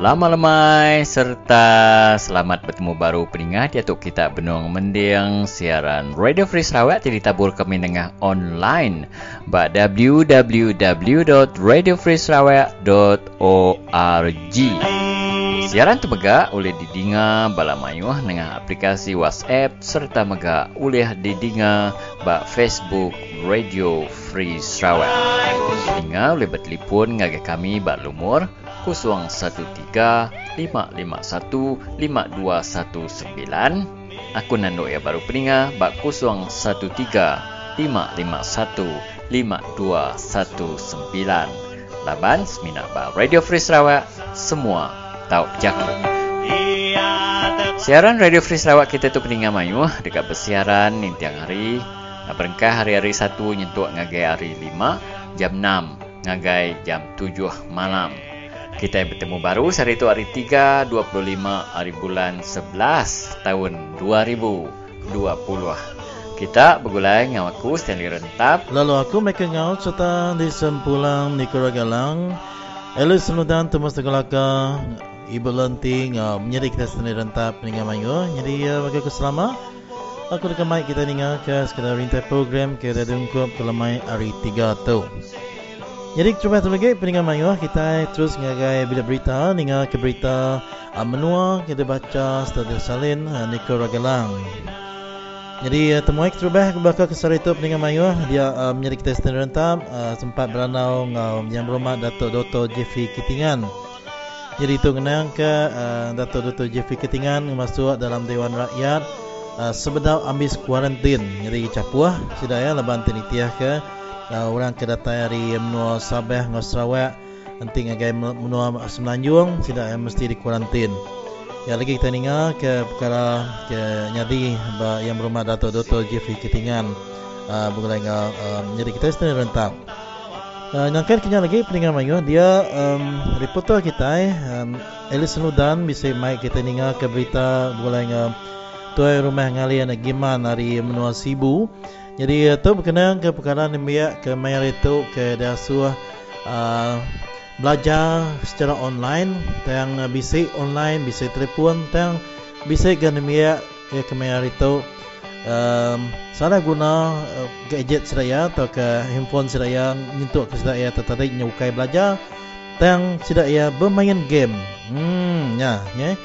Selamat lemai serta selamat bertemu baru peningat ya tok kita benung mendiang siaran Radio Free Sarawak jadi tabur kami dengan online ba www.radiofreesarawak.org Siaran tu mega oleh didinga bala mayuh dengan aplikasi WhatsApp serta mega oleh didinga ba Facebook Radio Free Sarawak. Didinga oleh bertelefon ngagai kami ba lumur 013-551-5219 Aku nanduk ya baru peninga Bak 013-551-5219 Laban Semina Bak Radio Free Sarawak Semua tahu jaga Siaran Radio Free Sarawak kita tu peninga mayu Dekat bersiaran nintiang hari. Berengkah hari-hari satu nyentuk ngagai hari lima Jam enam ngagai jam tujuh malam kita bertemu baru hari itu hari 3 25 hari bulan 11 tahun 2020. Kita bergulai dengan aku Stanley Rentap. Lalu aku mereka ngau serta di sempulang di Kuragalang. Elu senudan temas tegalaka ibu lenting uh, menjadi kita Stanley Rentap dengan mayu. Jadi uh, bagi aku selama aku dekat mic kita ningal ke sekadar rintai program kita dungkup ke lemai hari 3 tu. Jadi cuba tu lagi peningan mayu kita terus ngagai bila berita ninga ke berita uh, menua kita baca stadion salin uh, Niko Ragalang. Jadi uh, temu ek cuba bakal ke sari tu peningan mayu dia uh, menjadi kita stand rentam uh, sempat beranau ngau yang berumah Dato Doto Jeffy Kitingan. Jadi itu kenang ke uh, Dato Doto Jeffy Kitingan masuk dalam Dewan Rakyat uh, sebedau ambil kuarantin. Jadi capuah sudah ya leban tinitiah ke uh, orang ke datang dari menua Sabah dengan Sarawak. Nanti ngagai menua Semenanjung tidak yang mesti di kuarantin ya lagi kita dengar ke perkara ke nyadi yang berumah Dato Dr. Jeffrey Ketingan. Uh, mengenai uh, jadi kita sendiri rentang. Uh, Nangkan kena lagi pendengar mayu dia um, reporter kita um, Elis Nudan bisa mai kita dengar ke berita mulai uh, tuai rumah ngali anak giman hari menua Sibu jadi itu berkenaan ke perkara ni biak ke mayar itu ke dasuh uh, belajar secara online yang bisa online bisa telefon yang bisa kan biak ke ke mayar itu. Um, sana guna uh, gadget saya atau ke handphone saya untuk ke saya tertarik nyukai belajar yang tidak ya bermain game. Hmm ya ya.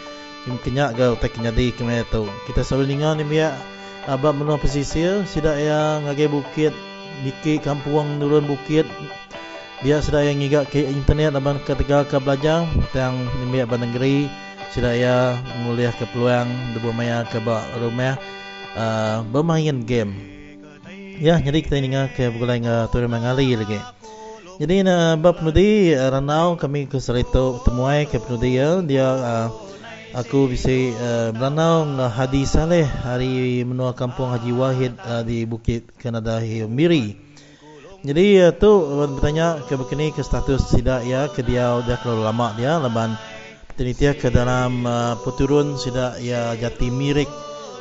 Kenyak gau tak kenyadi kemana tu kita selalu dengar ni biak abang menua pesisir sidak yang ngagai bukit dikit kampung turun bukit. Dia sudah yang ngigak ke internet abang ke tegal ke belajar yang nimbi abang negeri sidak ya mulia ke peluang debu maya ke bak rumah uh, bermain game. Ya jadi kita ingat ke bulan uh, turun mengali lagi. Jadi na bab penudi uh, ranau kami ke serito temuai ke penudi ya. Dia uh, aku bisa uh, beranau dengan Hadi Saleh hari menua kampung Haji Wahid uh, di Bukit Kanada Miri. Jadi uh, tu uh, bertanya ke begini ke status tidak ya ke dia sudah keluar lama dia leban tenitia ke dalam uh, puturun sudah ya jati mirik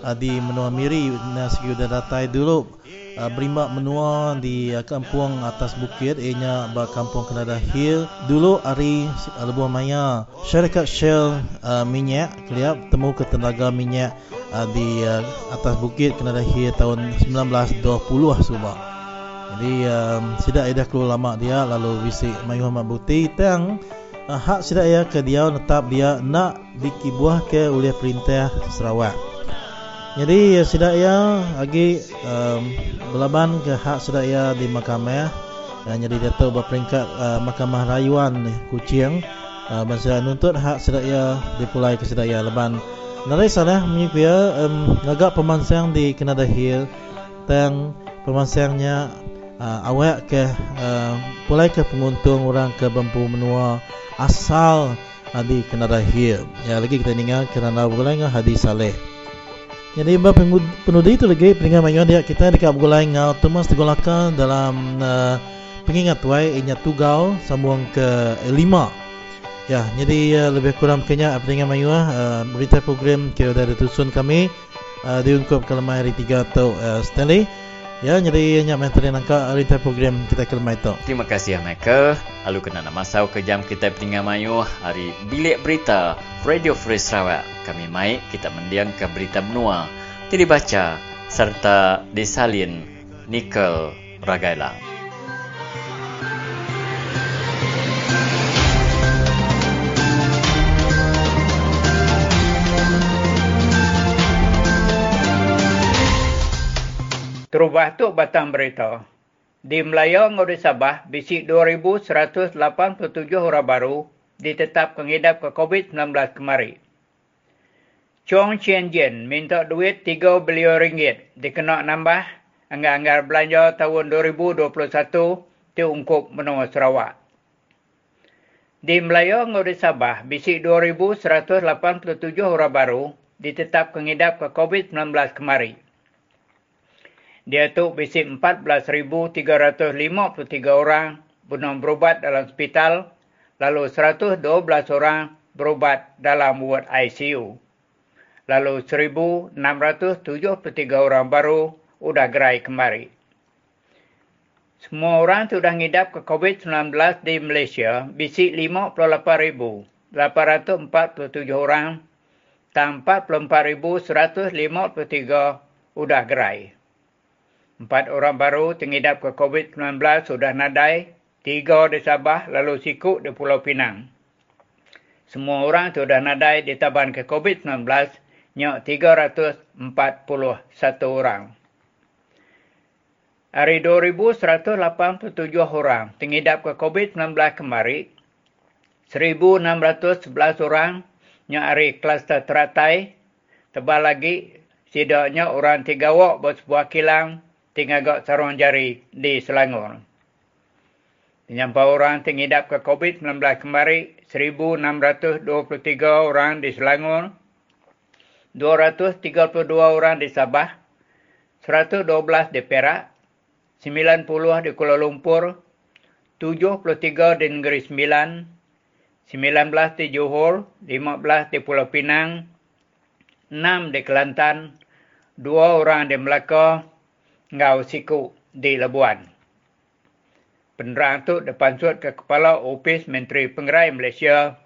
uh, di menua Miri nasi sudah datai dulu. Uh, berimbak menua di uh, kampung atas bukit ianya ba kampung Kanada Hill. Dulu hari uh, lebuh maya syarikat Shell uh, minyak keliap temu ke tenaga minyak uh, di uh, atas bukit Kanada Hill tahun 1920 suba. Jadi um, sidak ida keluar lama dia lalu visi mayu Muhammad Bukti tang uh, hak sidak ya ke dia tetap dia nak dikibuah ke oleh perintah Sarawak jadi ya lagi um, belaban ke hak ya di mahkamah dan jadi datuk berperingkat uh, mahkamah rayuan ni kucing uh, masa nuntut hak ya dipulai ke sidak ya leban. Nari salah menyukai um, agak pemansang di Canada Hill tang pemansangnya uh, awak ke uh, pulai ke penguntung orang ke bambu menua asal uh, di Canada Hill. Ya lagi kita ingat kerana bukan hadis saleh jadi bab penudi itu lagi peningkat mayuan dia kita dekat bergulai ngau temas tegolakan dalam uh, pengingat wai inya tugau sambung ke lima. Ya, jadi uh, lebih kurang kenya peningkat mayuan uh, berita program ke sudah ditusun kami uh, diungkap ke lemah hari tiga atau uh, Stanley. Ya, jadi nyak menteri nangka arita program kita kelma itu. Terima kasih Michael. Lalu kena nak masuk ke jam kita peningan mayu hari bilik berita Radio Free Sarawak. Kami mai kita mendiang ke berita menua. Tidak baca serta disalin Nickel Ragailang. Terubah tu batang berita. Di Melayu Ngudi Sabah, bisik 2,187 orang baru ditetap pengidap ke COVID-19 kemari. Chong Chien Jin minta duit 3 bilion ringgit dikena nambah anggar-anggar belanja tahun 2021 diungkup menua Sarawak. Di Melayu Ngudi Sabah, bisik 2,187 orang baru ditetap pengidap ke COVID-19 kemari dia tu bisik 14,353 orang bunuh berubat dalam hospital, lalu 112 orang berubat dalam ward ICU. Lalu 1,673 orang baru sudah gerai kembali. Semua orang tu dah ngidap ke COVID-19 di Malaysia bisik 58,847 orang dan 44,153 sudah gerai. Empat orang baru tengidap ke COVID-19 sudah nadai, tiga di Sabah lalu sikuk di Pulau Pinang. Semua orang sudah nadai di taban ke COVID-19, nyak 341 orang. Hari 2187 orang tengidap ke COVID-19 kemari, 1611 orang nyak hari kluster teratai, tebal lagi sidaknya orang tiga wak buat sebuah kilang tinggal sarung jari di Selangor. Penyampai orang tengidap ke COVID-19 kembali 1,623 orang di Selangor, 232 orang di Sabah, 112 di Perak, 90 di Kuala Lumpur, 73 di Negeri Sembilan, 19 di Johor, 15 di Pulau Pinang, 6 di Kelantan, 2 orang di Melaka, ngau siku di Labuan. Penerang itu depan suat ke Kepala Opis Menteri Pengerai Malaysia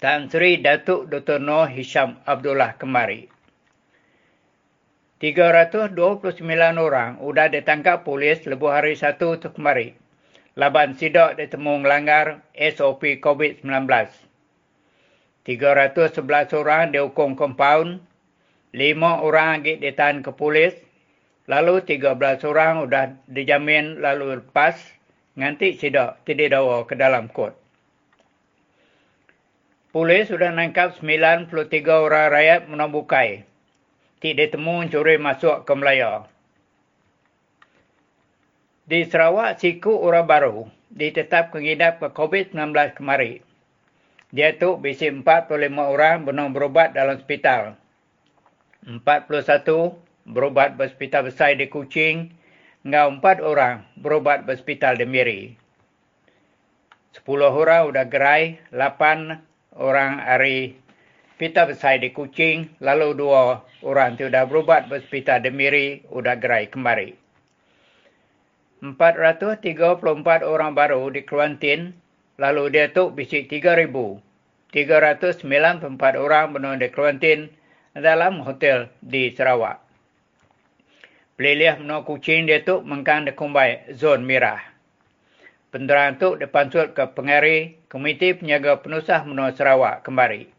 Tan Sri Datuk Dr. Noh Hisham Abdullah kemari. 329 orang sudah ditangkap polis lebuh hari satu itu kemari. Laban sidak ditemu melanggar SOP COVID-19. 311 orang dihukum kompaun, 5 orang lagi ditahan ke polis, Lalu 13 orang sudah dijamin lalu lepas. Nanti tidak tidak dawa ke dalam kot. Polis sudah nangkap 93 orang rakyat menambukai. Tidak temu curi masuk ke Melaya. Di Sarawak, siku orang baru ditetap kengidap ke COVID-19 kemari. Dia tu bisi 45 orang benar berubat dalam hospital. 41 berubat berhospital besar di Kuching, dengan empat orang berubat berhospital di Miri. Sepuluh orang sudah gerai, lapan orang hari pita besar di Kuching, lalu dua orang itu sudah berubat berhospital di Miri, sudah gerai kembali. 434 orang baru di kuarantin, lalu dia tu bisik 3,000. 394 orang benar di kuarantin dalam hotel di Sarawak. Pelilih menua kucing dia tu mengkang de kumbai zon merah. Penderang tu depan suat ke pengari Komiti Penyaga Penusah Menua Sarawak kembali.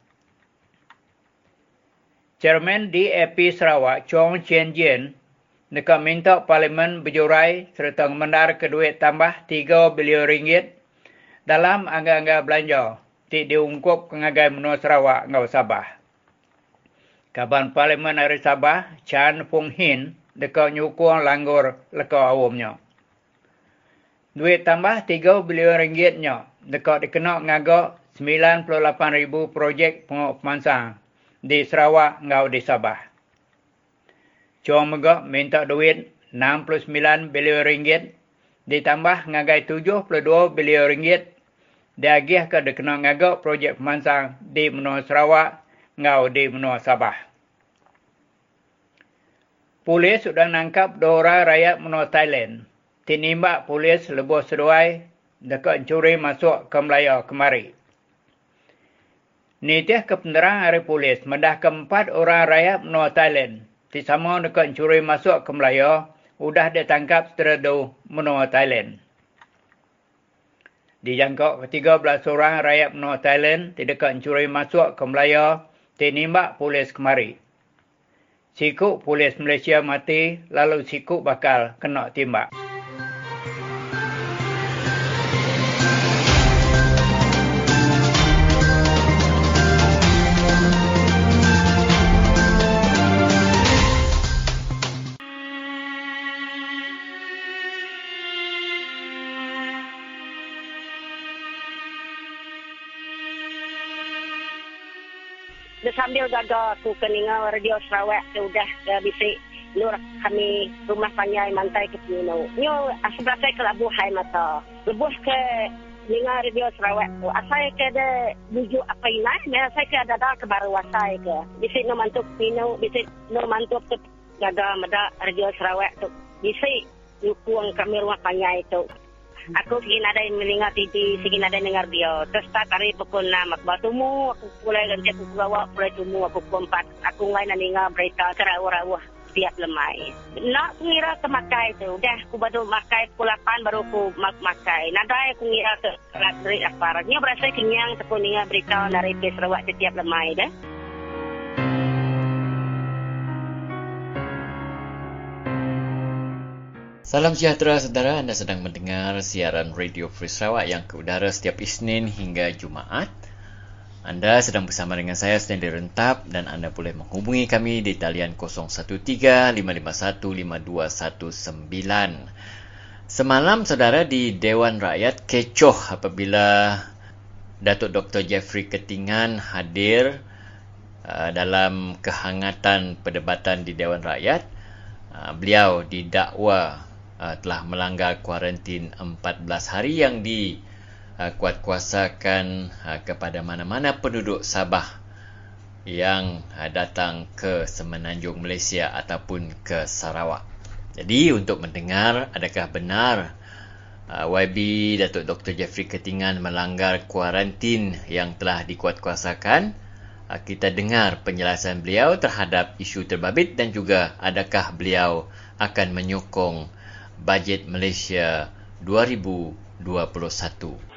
Chairman DAP Sarawak Chong Chien Jin nak minta Parlimen berjurai serta mengendar ke duit tambah 3 bilion ringgit dalam angga-angga belanja ti diungkup kengagai menua Sarawak ngau Sabah. Kaban Parlimen hari Sabah, Chan Fung Hin, dekat nyukung langgur leka awamnya. Duit tambah 3 bilion ringgitnya dekat dikenak ngagak 98,000 projek pengok pemansang di Sarawak ngau di Sabah. Cuma megak minta duit 69 bilion ringgit ditambah ngagai 72 bilion ringgit diagih ke dikenak ngagak projek pemansang di menua Sarawak ngau di menua Sabah. Polis sudah nangkap dua orang rakyat menua Thailand. Tinimbak polis lebuh seruai dekat curi masuk ke Melaya kemari. Nitiah kepenerang hari polis mendah keempat orang rakyat menua Thailand. Disama dekat curi masuk ke Melaya, sudah ditangkap setelah menua Thailand. Dijangkau ke-13 orang rakyat menua Thailand tidak curi masuk ke Melaya, tinimbak polis kemari. Sikuk polis Malaysia mati, lalu sikuk bakal kena timbak. Sambil gagal aku keninga radio Sarawak tu dah uh, bisik nur kami rumah panjai mantai ke Pino. Nyo asal saya ke labuh hai mata. Lebuh ke ninga radio Sarawak tu. Asal ke ada bujuk apa ini. Mereka saya ke ada dah ke baru asal ke. Bisik no mantuk Pino. Bisik no mantuk ke gagal meda radio Sarawak tu. Bisik Yukuang kami rumah panjai tu. Aku yang mendengar TV, ingin ada yang dengar dia. Terus tak hari pukul 6, aku bertemu, aku mulai ganti aku bawa, mulai temu, aku pukul 4. Aku mulai nak dengar berita kerawah-rawah tiap lemai. Nak mengira ke makai tu. Dah aku baru makai pukul 8 baru aku mak makai. Nada aku mengira ke latri apa. Dia berasa kenyang aku dengar berita dari Sarawak setiap lemai dah. Salam sejahtera saudara, anda sedang mendengar siaran Radio Free Sarawak yang ke udara setiap Isnin hingga Jumaat. Anda sedang bersama dengan saya Stanley Rentap dan anda boleh menghubungi kami di talian 013-551-5219. Semalam saudara di Dewan Rakyat kecoh apabila Datuk Dr. Jeffrey Ketingan hadir uh, dalam kehangatan perdebatan di Dewan Rakyat. Uh, beliau didakwa uh, telah melanggar kuarantin 14 hari yang dikuatkuasakan uh, kepada mana-mana penduduk Sabah yang uh, datang ke Semenanjung Malaysia ataupun ke Sarawak. Jadi untuk mendengar adakah benar YB Datuk Dr. Jeffrey Ketingan melanggar kuarantin yang telah dikuatkuasakan, kita dengar penjelasan beliau terhadap isu terbabit dan juga adakah beliau akan menyokong bajet Malaysia 2021.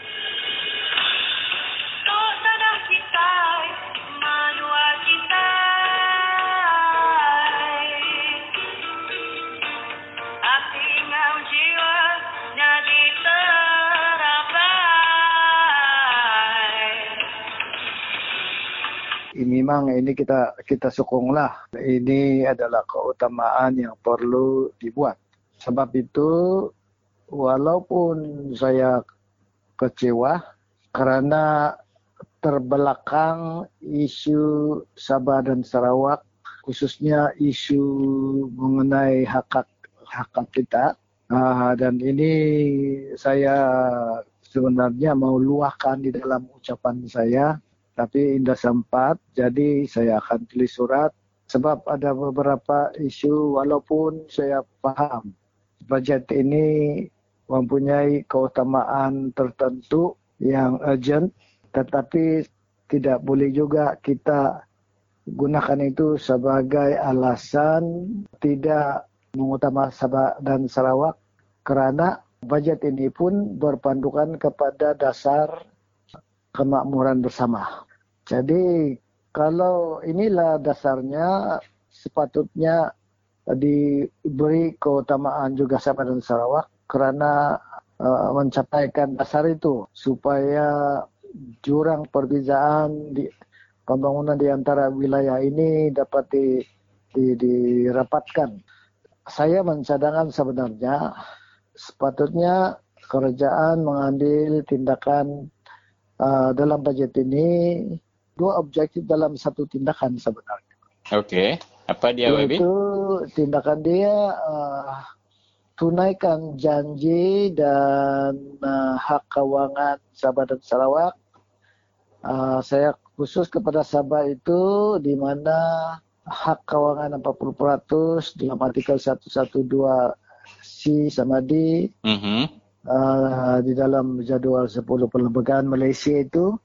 memang ini kita kita sokonglah. Ini adalah keutamaan yang perlu dibuat. Sebab itu walaupun saya kecewa kerana terbelakang isu Sabah dan Sarawak khususnya isu mengenai hak hak kita uh, dan ini saya sebenarnya mau luahkan di dalam ucapan saya tapi indah sempat jadi saya akan tulis surat sebab ada beberapa isu walaupun saya paham bajet ini mempunyai keutamaan tertentu yang urgent tetapi tidak boleh juga kita gunakan itu sebagai alasan tidak mengutama Sabah dan Sarawak kerana bajet ini pun berpandukan kepada dasar kemakmuran bersama. Jadi kalau inilah dasarnya sepatutnya diberi keutamaan juga Sabah dan Sarawak kerana uh, mencapaikan dasar itu supaya jurang perbezaan di pembangunan di antara wilayah ini dapat di, di, dirapatkan. Saya mencadangkan sebenarnya sepatutnya kerajaan mengambil tindakan uh, dalam bajet ini dua objektif dalam satu tindakan sebenarnya. Okey. Apa dia? Itu tindakan dia uh, tunaikan janji dan uh, hak kewangan Sabah dan Sarawak. Uh, saya khusus kepada Sabah itu di mana hak kawangan 40% dalam artikel 112C sama D Mhm. uh, di dalam jadual 10 perlembagaan Malaysia itu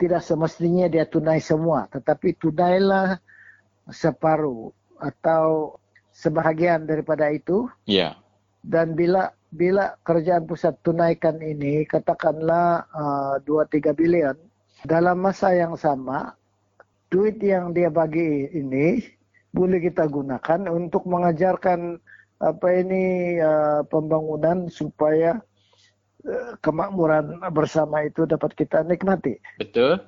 tidak semestinya dia tunai semua tetapi tunailah separuh atau sebahagian daripada itu Ya. dan bila bila kerajaan pusat tunaikan ini katakanlah uh, 2-3 bilion dalam masa yang sama duit yang dia bagi ini boleh kita gunakan untuk mengajarkan apa ini uh, pembangunan supaya uh, kemakmuran bersama itu dapat kita nikmati. Betul?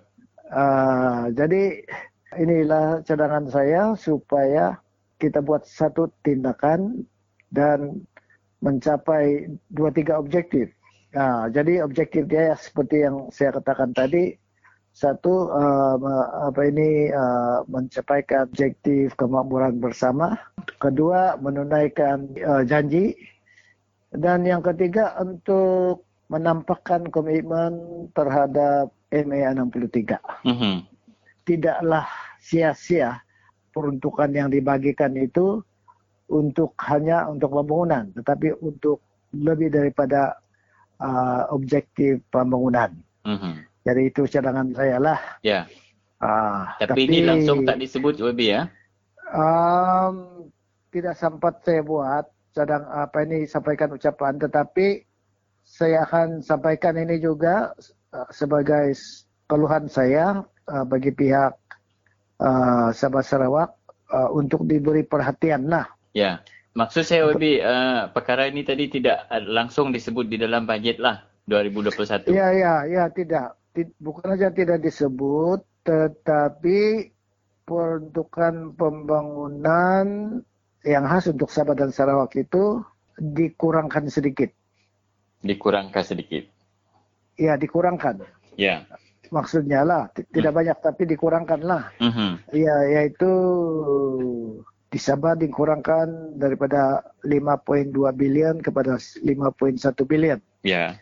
Uh, jadi inilah cadangan saya supaya kita buat satu tindakan dan mencapai dua tiga objektif. Nah, jadi objektif dia seperti yang saya katakan tadi, satu uh, apa ini uh, mencapaikan objektif kemakmuran bersama, kedua menunaikan uh, janji, dan yang ketiga untuk menampakkan komitmen terhadap MA 63 Mhm. tidaklah sia-sia peruntukan yang dibagikan itu untuk hanya untuk pembangunan, tetapi untuk lebih daripada uh, objektif pembangunan. Mhm. Jadi itu cadangan saya lah. Ya. Uh, Tapi, ini langsung tak disebut WB ya? um, tidak sempat saya buat cadang apa ini sampaikan ucapan, tetapi saya akan sampaikan ini juga uh, sebagai keluhan saya uh, bagi pihak uh, Sabah Sarawak uh, untuk diberi perhatian lah. Ya. Maksud saya WB, uh, perkara ini tadi tidak langsung disebut di dalam bajet lah 2021. Ya, ya, ya, tidak. Ti- Bukan saja tidak disebut, tetapi peruntukan pembangunan yang khas untuk Sabah dan Sarawak itu dikurangkan sedikit. Dikurangkan sedikit. Ya, dikurangkan. Ya. Maksudnya lah, ti- tidak banyak tapi dikurangkan lah. Mhm. Ya, yaitu di Sabah dikurangkan daripada 5.2 bilion kepada 5.1 bilion. Ya.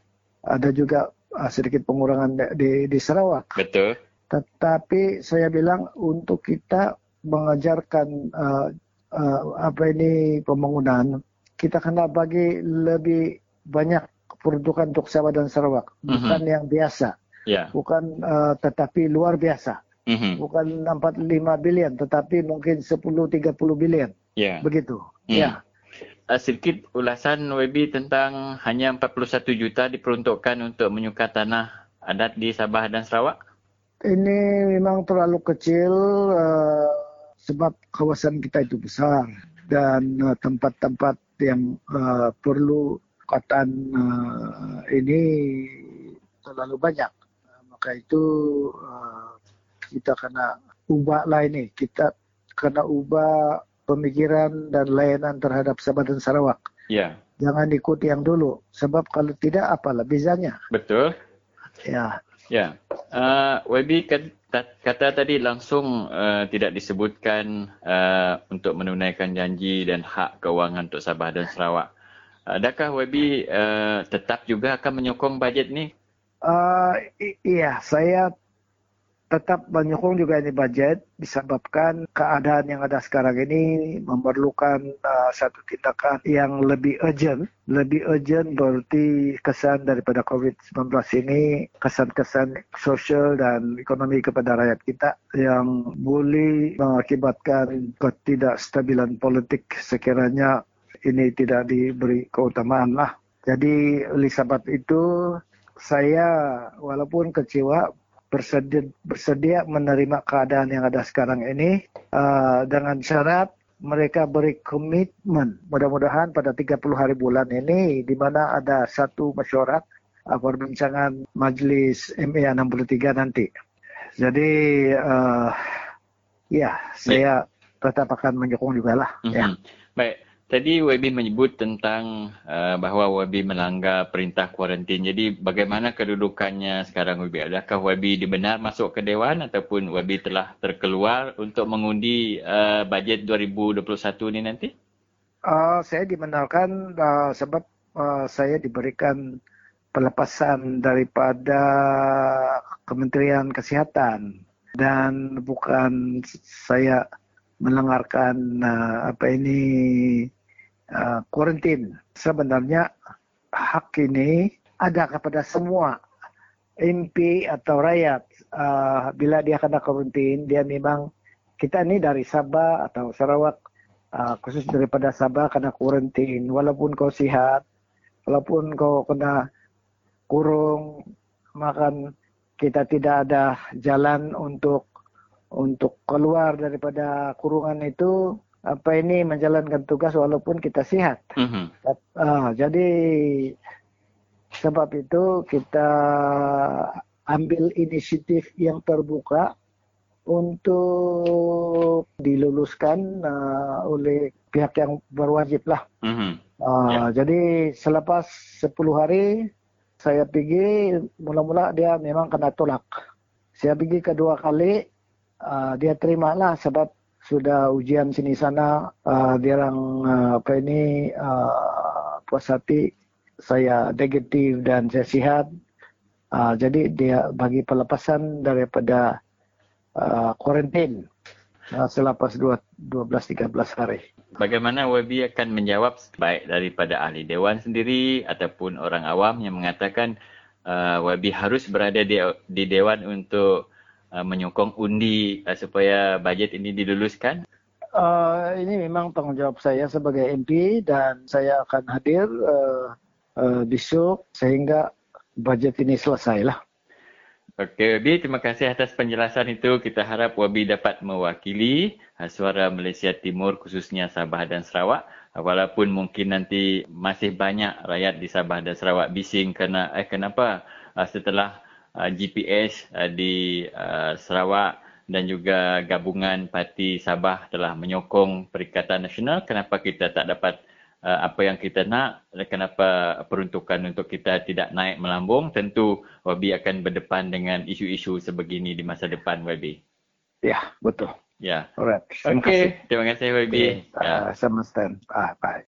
Ada juga uh, sedikit pengurangan di- di, Sarawak. Betul. Tetapi saya bilang untuk kita mengajarkan uh, uh, apa ini pembangunan, kita kena bagi lebih banyak peruntukan untuk Sabah dan Sarawak, bukan yang biasa, Ya. bukan uh, tetapi luar biasa, Mhm. bukan 45 bilion, tetapi mungkin 10-30 bilion, Ya. begitu. Hmm. Ya. Uh, sedikit ulasan WB tentang hanya 41 juta diperuntukkan untuk menyuka tanah adat di Sabah dan Sarawak. Ini memang terlalu kecil uh, sebab kawasan kita itu besar dan uh, tempat-tempat yang uh, perlu kekuatan uh, ini terlalu banyak. Maka itu uh, kita kena ubahlah ini. Kita kena ubah pemikiran dan layanan terhadap Sabah dan Sarawak. Ya. Jangan ikut yang dulu. Sebab kalau tidak apalah bezanya. Betul. Ya. Ya. Uh, WB kata, kata tadi langsung uh, tidak disebutkan uh, untuk menunaikan janji dan hak kewangan untuk Sabah dan Sarawak. Adakah WB uh, tetap juga akan menyokong bajet ni? Uh, iya, saya tetap menyokong juga ini budget disebabkan keadaan yang ada sekarang ini memerlukan uh, satu tindakan yang lebih urgent. Lebih urgent berarti kesan daripada COVID-19 ini, kesan-kesan sosial dan ekonomi kepada rakyat kita yang boleh mengakibatkan ketidakstabilan politik sekiranya ini tidak diberi keutamaan lah. Jadi oleh sebab itu saya walaupun kecewa bersedia, bersedia menerima keadaan yang ada sekarang ini uh, dengan syarat mereka beri komitmen mudah-mudahan pada 30 hari bulan ini di mana ada satu mesyuarat uh, perbincangan majlis MA 63 nanti. Jadi uh, ya saya tetap akan menyokong juga lah. Mhm. Ya. Baik. Tadi WB menyebut tentang uh, bahawa WB melanggar perintah kuarantin. Jadi bagaimana kedudukannya sekarang WB? Adakah WB dibenar masuk ke Dewan ataupun WB telah terkeluar untuk mengundi uh, bajet 2021 ni nanti? Uh, saya dibenarkan uh, sebab uh, saya diberikan pelepasan daripada Kementerian Kesihatan dan bukan saya melanggarkan uh, apa ini uh, kuarantin. Sebenarnya hak ini ada kepada semua MP atau rakyat. Uh, bila dia kena kuarantin, dia memang kita ini dari Sabah atau Sarawak uh, khusus daripada Sabah kena kuarantin walaupun kau sihat walaupun kau kena kurung makan kita tidak ada jalan untuk untuk keluar daripada kurungan itu apa ini menjalankan tugas walaupun kita sehat. Mm-hmm. Uh, jadi sebab itu kita ambil inisiatif yang terbuka untuk diluluskan uh, oleh pihak yang berwajib lah. Mm-hmm. Uh, yeah. Jadi selepas 10 hari saya pergi mula-mula dia memang kena tolak. Saya pergi kedua kali uh, dia terima lah sebab sudah ujian sini sana uh, dia orang uh, apa ini uh, puas hati saya negatif dan saya sihat. Uh, jadi dia bagi pelepasan daripada kuarantin uh, uh, selepas 12-13 hari. Bagaimana YB akan menjawab baik daripada ahli dewan sendiri ataupun orang awam yang mengatakan uh, YB harus berada di, di dewan untuk uh, menyokong undi uh, supaya bajet ini diluluskan? Uh, ini memang tanggungjawab saya sebagai MP dan saya akan hadir uh, uh, besok sehingga bajet ini selesailah. Okey, Wabi, terima kasih atas penjelasan itu. Kita harap Wabi dapat mewakili uh, suara Malaysia Timur khususnya Sabah dan Sarawak. Uh, walaupun mungkin nanti masih banyak rakyat di Sabah dan Sarawak bising kerana eh kenapa uh, GPS di Sarawak dan juga gabungan Parti Sabah telah menyokong Perikatan Nasional, kenapa kita tak dapat uh, apa yang kita nak, kenapa peruntukan untuk kita tidak naik melambung, tentu Wabi akan berdepan dengan isu-isu sebegini di masa depan Wabi. Ya, betul. Ya. Alright. Terima okay. kasih. Terima kasih Wabi. Okay. Uh, ya. Sama stand. Ah, bye.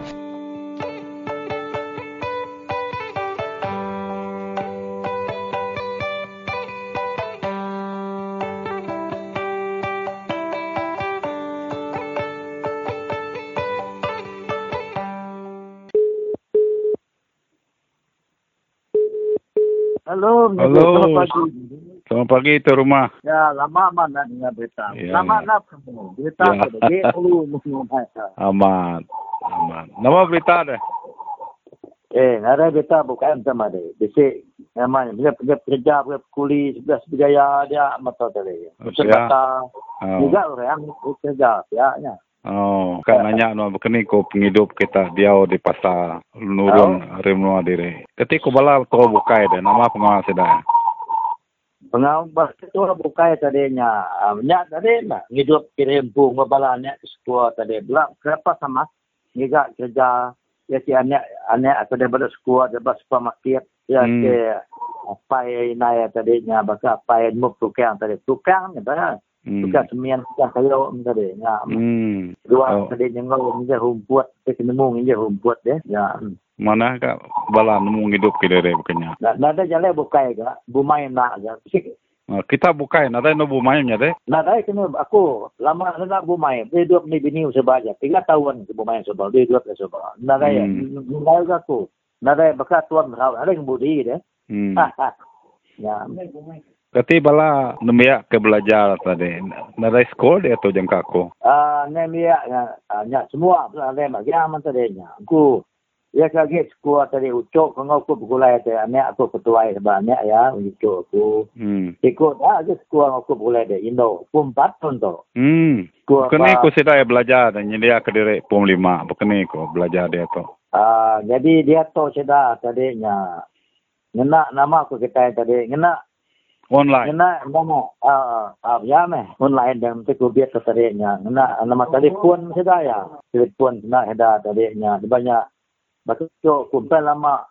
Halo, Halo. Selamat pagi. Selamat pagi tu rumah. Ya, lama aman nak dengar berita. Ya. Lama nak semua. Berita ya. ada. Aman. Aman. Nama berita ada? Eh, ada berita bukan sama dia. Bisik namanya. Dia kerja kerja, kerja kuli, sebelah sebagaya dia mata tadi. Betul kata. Juga orang kerja pihaknya. Oh, kan nanya no begini ko penghidup kita dia di pasar nurun oh. rimno diri. Ketika bala to bukai de nama pengawas seda. Pengawas itu bukai tadinya. Nya tadi nak hidup kirim bung bala nya sekolah tadi. Belak kenapa sama? Ngiga kerja ya si anak anak atau dia pada sekolah dia pada supermarket ya hmm. ke apa yang naya tadinya bahasa apa yang muk tukang tadi tukang ni Hmm. Bukan semian sudah kaya orang tadi. Ya. Hmm. Dua oh. tadi jengol menjadi rumput. Saya kena nemu menjadi rumput dia. Ya. Mana kak bala nemu hidup kita dia bukannya? Nah, ada jalan bukai kak. Bumai nak kak. Ah, kita bukai, nada no bumai nya deh. Nada kena aku lama nak bumai. Dia hidup ni bini sebaja. Tiga tahun ke bumai sebab dia hidup sebab. Nada ya, nada aku. Nada bekas tuan berau. Ada yang budi deh. Hmm. ya. Kati bala nemia ke belajar tadi. Nada sekolah dia atau jangka aku? Ah, uh, nemia nya nya semua ada bagi aman tadi nya. Aku Ya kaget sekolah tadi ucok kau aku bergulai tadi anak aku ketua sebab anak ya ucok aku. Hmm. Ikut dah ke sekolah aku bergulai tadi Indo. Pun empat pun tu. Hmm. Bukan aku sedaya belajar dan dia ke diri pom lima. Bukan aku belajar dia tu. Ah, jadi dia tahu sudah tadinya. Ngena nama aku kita tadi. Ngena Online. ngena nama ah ah ya meh online dan tu biar tadinya. Ngena nama telefon sudah ya. Telefon nak ada tadinya. Dia banyak bakso kumpul lama.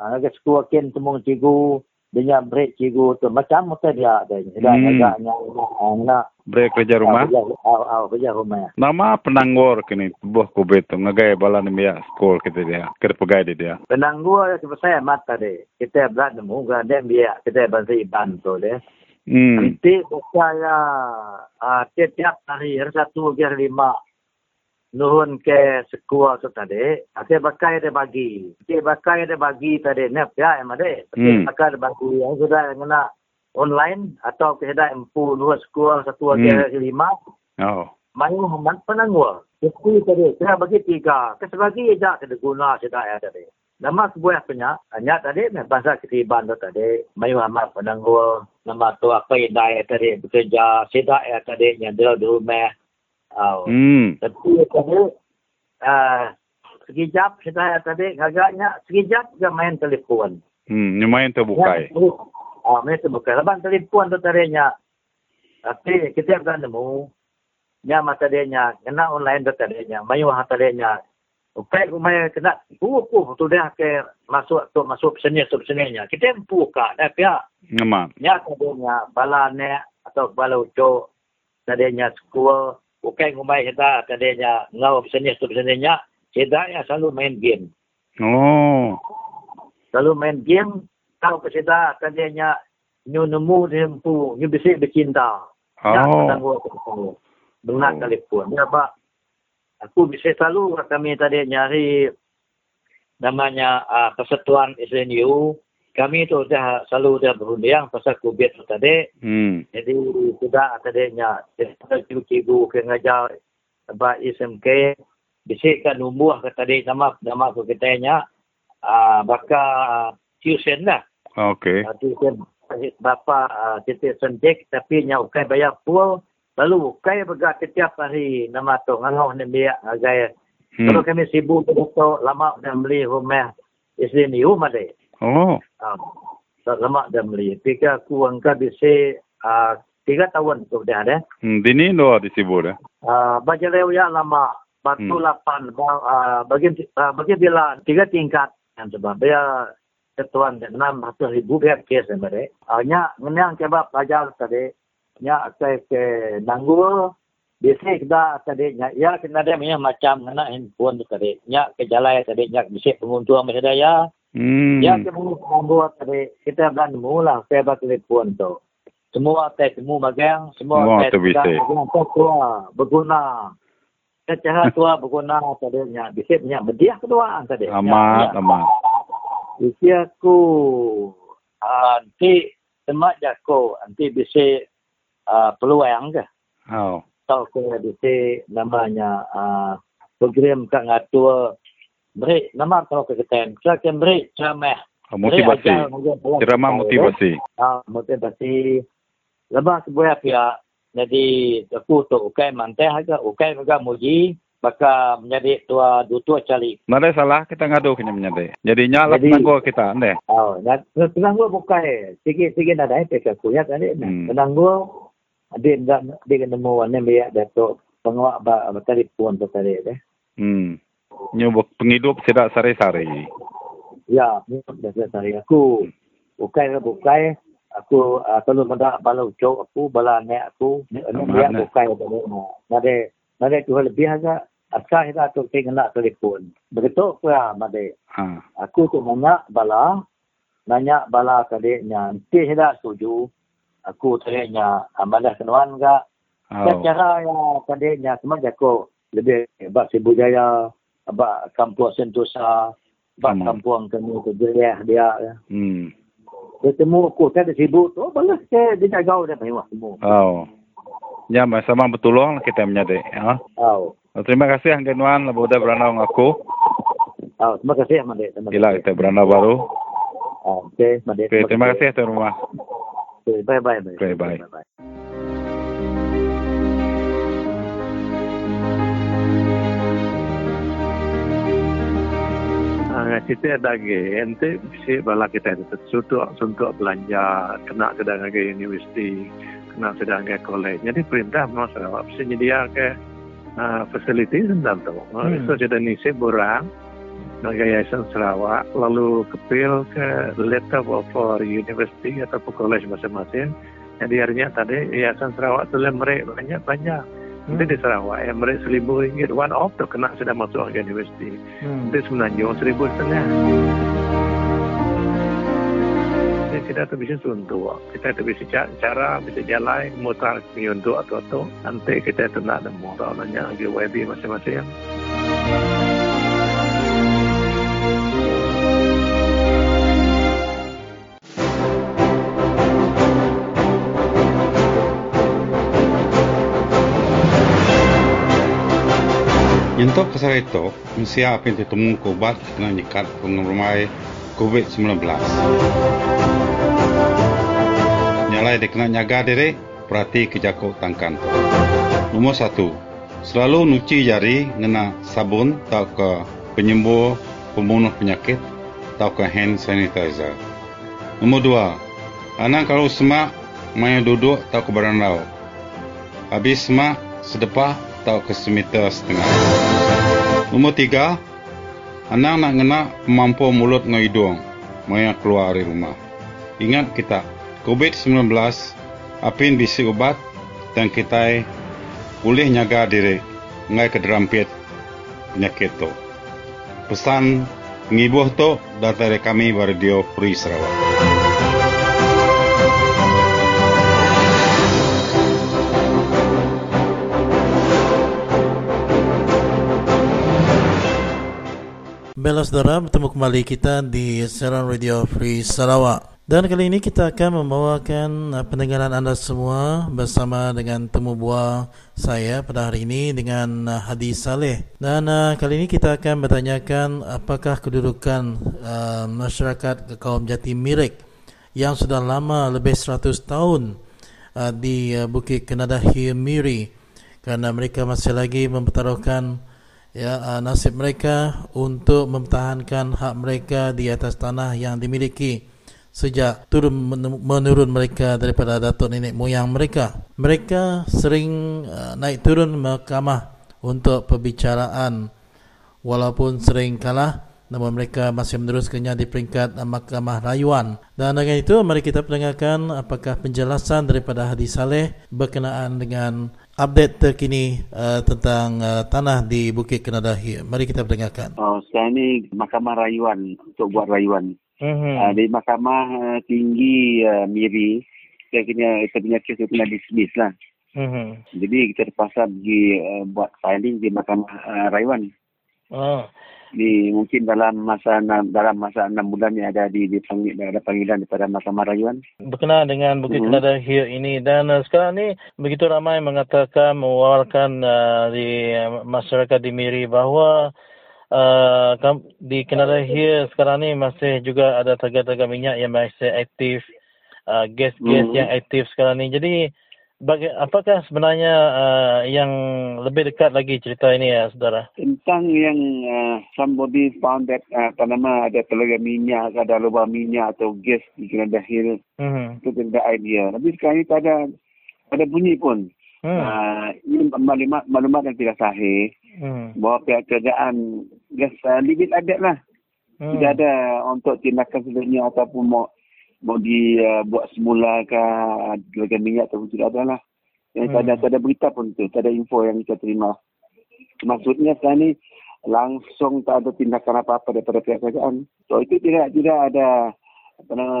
Ah, ke sekolah ken semua cikgu dia break cikgu tu macam macam dia tadi. Sudah Hmm. agaknya ngena Break kerja rumah. Ah, ah, kerja rumah. Nama penanggor kini buah kubet tu ngagai bala ni biar skor kita dia. Kita pegai dia dia. Penang gua sebab saya mata deh. Kita berat nemu kan dia kita bantu bantu deh. Hmm. Nanti saya uh, setiap hari hari satu hari lima nuhun ke sekolah tu tadi. Kita pakai dia bagi. Kita pakai dia bagi tadi. Ni ya emang deh. Hmm. Kita pakai dia bagi. Yang sudah kena online atau kita empu nuhun sekolah satu hari Hmm. lima. Oh. Main Muhammad penangguh. Jadi tadi, saya bagi tiga. Saya bagi je kita guna saya tadi. Nama sebuah punya, hanya tadi, bahasa ketiban tu tadi. Main Muhammad penangguh. Nama tu apa yang tadi, bekerja. Saya ya tadi, yang dia di rumah. Oh. Hmm. Tapi tadi, uh, sekejap saya tadi, agaknya sekejap dia main telefon. Hmm. Ni main tu bukai. Ah, main tu bukai. Lepas telefon tu tadinya, tapi kita akan nemu, nya mata dia nya kena online tu tadinya mayu ha tadinya upai umai kena pu pu tu dia ke masuk tu masuk seni tu seninya kita empu ka dah pia Nama. nya tadinya bala ne atau bala uco tadinya sekolah ukai umai kita tadinya ngau seni tu seninya kita ya selalu main game Oh. selalu main game tahu ke kita tadinya nyu nemu empu nyu bisa bercinta Oh. aku. Dengar Oh. telefon. Ya, Pak. Aku bisa selalu kami tadi nyari namanya uh, persatuan SNU. Kami tu dah selalu dah berunding pasal COVID tu tadi. Hmm. Jadi sudah tadinya cikgu ke ngajar sebab SMK bisikkan umur ke tadi nama nama aku katanya uh, bakal tuition lah. Okay. Uh, tuition bapa uh, titik sentik tapi nya ukai bayar full lalu ukai bergerak setiap hari nama tu ngaloh ni biak agai Hmm. kalau kami sibuk tu lama dah beli rumah isteri ni rumah deh Oh. uh, lama dah beli tapi aku angka bisa uh, tiga tahun tu dah ada Hmm. Dini do di Sibu dah. uh, baca ya lama batu Hmm. lapan uh, bagi uh, bagi bila tiga tingkat yang sebab dia ketuan enam ratus ribu biar kes sebenarnya. Hanya menang kebab pelajar tadi. Nya saya ke nanggul. Biasa kita tadi nya ya kena ada macam kena handphone tu tadi. Nya ke jalan tadi nya bisa penguntung. Hmm. Ya ke nanggul tadi kita belan mula saya bak telefon tu. Semua teh semua bagian semua Semua teh bisa. bagian tu tua berguna. Secara tua berguna tadi nya bisa punya berdiah kedua tadi. Amat, amat. Isi aku uh, nanti temat jako nanti bisa uh, peluang ke Oh. atau ke bisa namanya uh, program kat ngatur break nama kalau ke keten saya kan break ceramah Motivasi. Ceramah motivasi. ah motivasi lepas sebuah pihak jadi aku tu ukai mantai harga ukai juga muji maka menjadi tua dua tua cali Nada salah kita ngadu kena menyadai. Jadi nyala penanggur kita, ande. Oh, dan tenang gua bukai. Sikit-sikit ada itu ke aku ya tadi. Hmm. Tenang gua ada enggak dia kena ane biar datuk pengawak ba ba- telefon tu tadi deh. Hmm. Nyoba penghidup sedak sari-sari. Ya, ni dah selesai aku. Bukai ke bukai. Aku uh, tolong mendak balau cok aku, bala nek aku. Ni ane Amat, biar nah. bukai. Nade nade tu lebih agak asal kita tu kena telefon. Begitu pula made. Ha. Aku tu nanya bala, nanya bala tadi nya nanti saya setuju. Aku tadi nya amalah kenuan ga. Oh. Cara yang tadi nya semua aku lebih bab Sibu Jaya, bab kampung Sentosa, bab Hmm. kampung kami tu dia dia. ya. Hmm. Dia temu aku tadi sibuk tu, balas ke dia jaga dia mewah semua. Oh. Ya, sama betulong kita menyadai. Ha. Oh. Terima kasih Anggenuan, lebih dah beranau dengan aku. Oh, terima kasih Ahmad. Terima kasih. Ila kita beranda baru. Ah, Okey, Ahmad. Okey, terima kasih tuan rumah. Okay, bye bye. bye. Okey, bye. bye. Ah, kita ada lagi, ente si bala kita itu suntuk suntuk belanja, kena sedang lagi universiti, kena sedang lagi kolej. Jadi perintah mau Sarawak mesti nyedia ke uh, facility tentang tu. Hmm. So jadi ni si borang dengan Yayasan Sarawak lalu kepil ke letter for university atau kolej masing-masing. Jadi harinya tadi Yayasan Sarawak tu lemrek banyak-banyak. Hmm. Nanti di Sarawak yang seribu ringgit one off tu kena sudah masuk ke universiti. Hmm. Nanti semenanjung seribu setengah. Jadi kita tu bisa suntuk. Kita tu bisa ca- cara, bisa jalan, mutar menyuntuk atau-atau. Nanti kita tu nak nemu. Tahu nanya lagi WB masing-masing. Untuk kesal itu, apa yang ditemu kubat dengan nyikat pengemai COVID-19. Nyalai dia kena nyaga diri, perhati kejakuk tangkan. Nomor satu, selalu nuci jari ngena sabun atau ke penyembuh pembunuh penyakit atau ke hand sanitizer. Nomor dua, anak kalau semak main duduk atau ke berandau. Habis semak sedepah atau ke semeter setengah. Nombor tiga, anak nak ngena mampu mulut dengan hidung maya keluar dari rumah. Ingat kita, COVID-19 apin bisi ubat dan kita boleh nyaga diri ngai kederampit penyakit tu. Pesan ngibuh tu dari kami Radio Free Sarawak. Bella saudara, bertemu kembali kita di siaran Radio Free Sarawak. Dan kali ini kita akan membawakan uh, pendengaran anda semua bersama dengan temu buah saya pada hari ini dengan uh, Hadi Saleh. Dan uh, kali ini kita akan bertanyakan apakah kedudukan uh, masyarakat kaum Jati Mirik yang sudah lama lebih 100 tahun uh, di uh, Bukit Kenadahi Miri kerana mereka masih lagi mempertaruhkan ya uh, nasib mereka untuk mempertahankan hak mereka di atas tanah yang dimiliki sejak turun menurun mereka daripada datuk nenek moyang mereka. Mereka sering uh, naik turun mahkamah untuk perbicaraan walaupun sering kalah namun mereka masih meneruskannya di peringkat mahkamah rayuan. Dan dengan itu mari kita pendengarkan apakah penjelasan daripada Hadi Saleh berkenaan dengan update terkini uh, tentang uh, tanah di Bukit Kenadahi. Mari kita dengarkan. Oh, sekarang ni mahkamah rayuan untuk buat rayuan. Mm-hmm. Uh, di mahkamah uh, tinggi uh, Miri, kita kena kita punya kes itu kena dismiss lah. Mm-hmm. Jadi kita terpaksa pergi uh, buat filing di mahkamah uh, rayuan. Oh. Di mungkin dalam masa dalam masa enam bulan yang ada di dipanggil ada panggilan daripada mahkamah rayuan. berkenaan dengan Bukit Mhm. Kenadahi ini dan uh, sekarang ni begitu ramai mengatakan mewawarkan uh, di masyarakat di Miri bahawa uh, di Kenadahi sekarang ni masih juga ada taga-taga minyak yang masih aktif uh, gas-gas Mhm. yang aktif sekarang ni jadi bagi, apakah sebenarnya uh, yang lebih dekat lagi cerita ini ya saudara Tentang yang uh, somebody found that uh, apa nama ada telaga minyak, ada lubang minyak atau gas di Kenada Hill hmm. itu tidak idea. Tapi sekarang ini tak ada ada bunyi pun. Hmm. Uh, ini maklumat maklumat yang tidak sahih Hmm. bahawa pihak kerajaan gas uh, limit ada lah. Hmm. Tidak ada untuk tindakan sebenarnya ataupun mau mau dibuat uh, semula ke telaga minyak ataupun tidak ada lah. Yang tak ada, Hmm. tak ada berita pun tu, tak ada info yang kita terima. Maksudnya sekarang ni langsung tak ada tindakan apa-apa daripada pihak kerajaan. So itu tidak tidak ada apa nama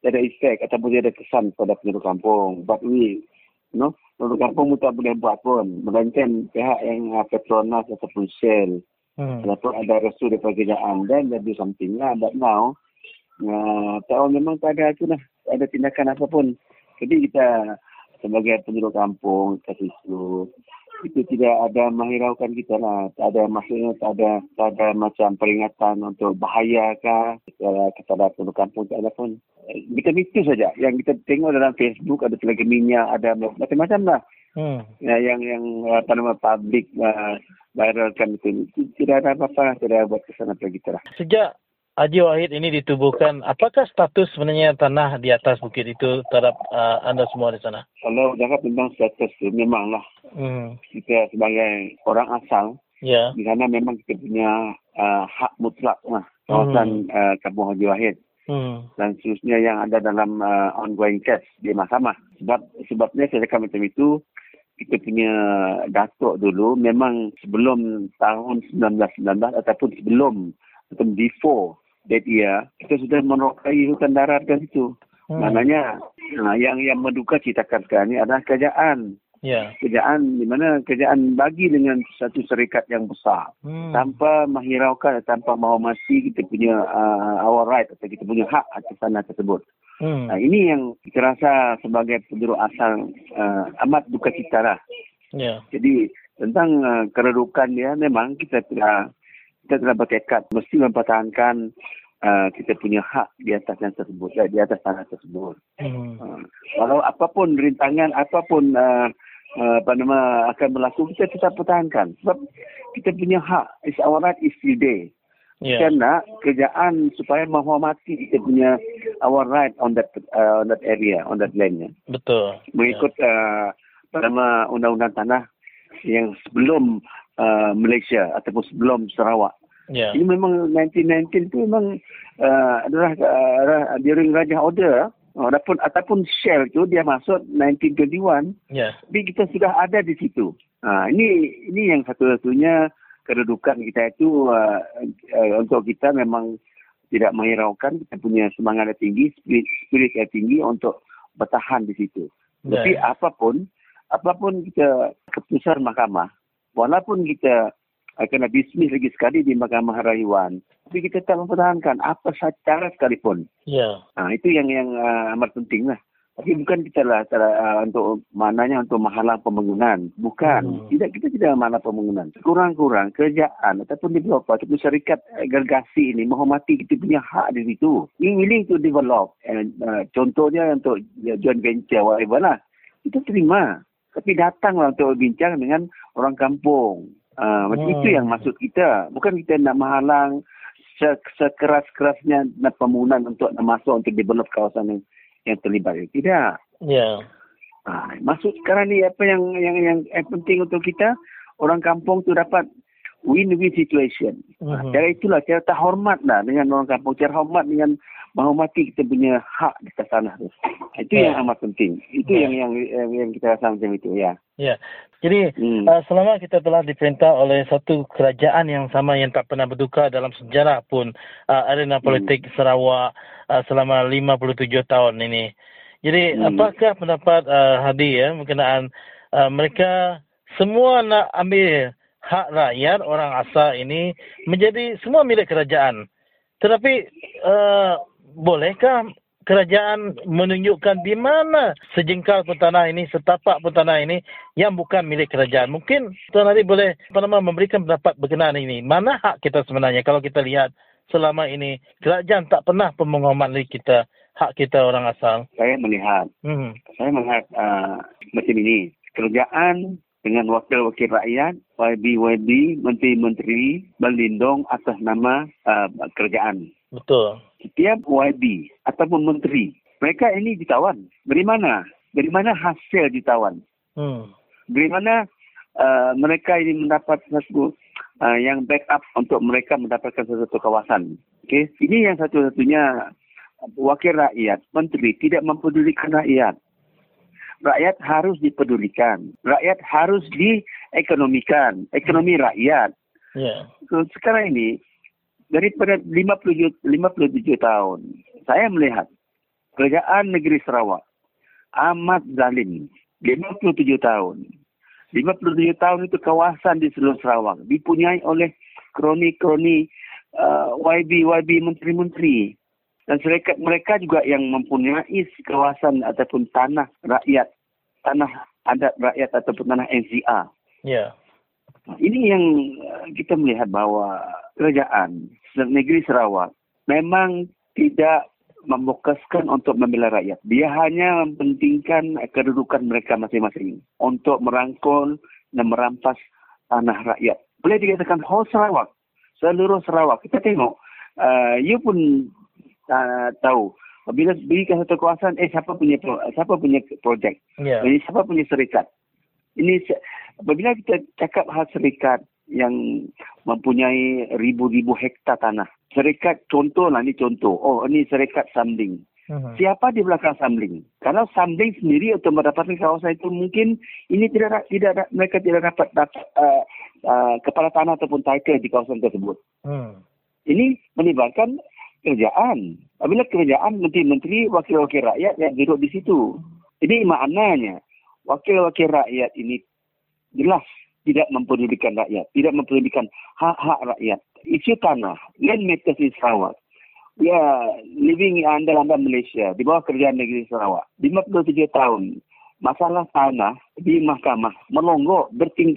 tidak ada efek ataupun tidak ada kesan pada penduduk kampung. But we, you know, penduduk kampung pun tak boleh buat pun. Melainkan pihak yang uh, Petronas ataupun Shell Hmm. ataupun ada restu daripada kerajaan dan they do something lah. But now, uh, tahu memang tak ada tu lah. Tak ada tindakan apa pun. Jadi kita sebagai penduduk kampung kat situ itu tidak ada menghiraukan kita lah. Tak ada maksudnya tak ada tak ada macam peringatan untuk bahaya ke kepada penduduk kampung tak ada pun. Kita itu saja yang kita tengok dalam Facebook ada lagi minyak ada macam-macam lah. Hmm. Ya, yang yang apa nama public uh, viralkan itu tidak ada apa-apa tidak ada buat kesan apa kita lah. Sejak Haji Wahid ini ditubuhkan, apakah status sebenarnya tanah di atas bukit itu terhadap uh, anda semua di sana? Kalau cakap tentang status itu, memanglah hmm. kita sebagai orang asal, yeah. di sana memang kita punya uh, hak mutlak lah, kawasan hmm. uh, Kampung Haji Wahid. Hmm. Dan seterusnya yang ada dalam uh, ongoing case di mahkamah. Sebab sebabnya saya cakap macam itu, kita punya datuk dulu memang sebelum tahun 1919 ataupun sebelum atau before that year, kita sudah merokai hutan darat kan itu. Hmm. Maknanya nah, yang yang menduga ceritakan sekarang ini adalah kerajaan. Yeah. Kerajaan di mana kerajaan bagi dengan satu serikat yang besar hmm. tanpa menghiraukan tanpa menghormati kita punya uh, our right atau kita punya hak atas tanah tersebut. Hmm. Nah, ini yang kita rasa sebagai penduduk asal uh, amat duka cita lah. Yeah. Jadi tentang uh, kedudukan dia memang kita telah kita telah bertekad mesti mempertahankan uh, kita punya hak di atas yang tersebut, di atas tanah tersebut. Hmm. Uh, walau apapun rintangan, apapun uh, uh, apa nama akan berlaku, kita tetap pertahankan. Sebab kita punya hak, is our right is there. Yeah. Kita nak kerjaan supaya menghormati kita punya our right on that uh, on that area, on that land. Betul. Mengikut yeah. uh, apa nama undang-undang tanah yang sebelum uh, Malaysia ataupun sebelum Sarawak. Yeah. Ini memang 1919 itu memang uh, adalah uh, during Raja Order uh, ataupun ataupun Shell itu dia masuk 1921. Yeah. Tapi kita sudah ada di situ. Uh, ini ini yang satu-satunya kedudukan kita itu uh, uh, untuk kita memang tidak menghiraukan kita punya semangat yang tinggi, spirit, spirit yang tinggi untuk bertahan di situ. Yeah. Tapi apapun apapun kita keputusan mahkamah walaupun kita akan dismiss lagi sekali di Mahkamah Rayuan, tapi kita tak mempertahankan apa cara sekalipun. Ya. Yeah. Ha, itu yang yang uh, amat penting lah. Tapi bukan kita lah uh, untuk mananya untuk menghalang pembangunan. Bukan. Hmm. Tidak kita tidak menghalang pembangunan. Kurang-kurang kerjaan ataupun developer ataupun syarikat gergasi ini menghormati kita punya hak di situ. Ini willing to develop. And, uh, contohnya untuk uh, joint venture whatever lah. Kita terima. Tapi datanglah untuk bincang dengan orang kampung. Uh, macam hmm. itu yang maksud kita. Bukan kita nak menghalang sekeras-kerasnya nak pembangunan untuk nak masuk untuk develop kawasan yang, yang terlibat. Tidak. Ya. Yeah. Uh, maksud sekarang ni apa yang, yang yang yang penting untuk kita orang kampung tu dapat win-win situation. Uh-huh. Cara itulah cara tak hormat lah dengan orang kampung. Cara hormat dengan menghormati kita punya hak di atas tanah tu. Itu yeah. yang amat penting. Itu yeah. yang, yang yang kita rasa macam itu. Ya. Ya. Jadi hmm. uh, selama kita telah diperintah oleh satu kerajaan yang sama yang tak pernah berduka dalam sejarah pun uh, arena hmm. politik hmm. Sarawak uh, selama 57 tahun ini. Jadi hmm. apakah pendapat uh, Hadi ya berkenaan uh, mereka semua nak ambil hak rakyat orang asal ini menjadi semua milik kerajaan. Tetapi uh, bolehkah kerajaan menunjukkan di mana sejengkal pun tanah ini, setapak pun tanah ini yang bukan milik kerajaan. Mungkin Tuan Hari boleh apa nama, memberikan pendapat berkenaan ini. Mana hak kita sebenarnya kalau kita lihat selama ini kerajaan tak pernah pemengumuman kita, hak kita orang asal. Saya melihat, hmm. saya melihat uh, macam ini. Kerajaan dengan wakil-wakil rakyat, YB-YB, menteri-menteri berlindung atas nama uh, kerajaan. Betul. Setiap YB ataupun menteri, mereka ini ditawan. Dari mana? Dari mana hasil ditawan? Hmm. Dari mana uh, mereka ini mendapat satu uh, yang backup untuk mereka mendapatkan sesuatu kawasan? Okay? Ini yang satu-satunya wakil rakyat, menteri tidak mempedulikan rakyat rakyat harus dipedulikan. Rakyat harus diekonomikan. Ekonomi rakyat. Yeah. So, sekarang ini, daripada 57, 57 tahun, saya melihat kerajaan negeri Sarawak amat zalim. 57 tahun. 57 tahun itu kawasan di seluruh Sarawak dipunyai oleh kroni-kroni uh, YB-YB menteri-menteri dan mereka, mereka juga yang mempunyai kawasan ataupun tanah rakyat, tanah adat rakyat ataupun tanah NCR. Ya. Ini yang uh, kita melihat bahawa kerajaan negeri Sarawak memang tidak memfokuskan untuk membela rakyat. Dia hanya mempentingkan kedudukan mereka masing-masing untuk merangkul dan merampas tanah rakyat. Boleh dikatakan whole Sarawak, seluruh Sarawak. Kita tengok, uh, you pun uh, tahu bila berikan satu kawasan, eh siapa punya siapa punya projek, Ya. ini siapa punya serikat. Ini apabila kita cakap hal serikat yang mempunyai ribu-ribu hektar tanah. Serikat contoh lah ni contoh. Oh ini serikat Samling. Mhm. Siapa di belakang Samling? Kalau Samling sendiri untuk mendapatkan kawasan itu mungkin ini tidak tidak mereka tidak dapat dapat uh, uh, kepala tanah ataupun title di kawasan tersebut. Hmm. Ini melibatkan kerajaan. Apabila kerajaan, menteri-menteri, wakil-wakil rakyat yang duduk di situ. Ini maknanya wakil-wakil rakyat ini jelas tidak mempedulikan rakyat, tidak mempedulikan hak-hak rakyat. Isu tanah, land matters in Sarawak. Are living under under Malaysia, di bawah kerajaan negeri Sarawak. 57 tahun, masalah tanah di mahkamah melonggok,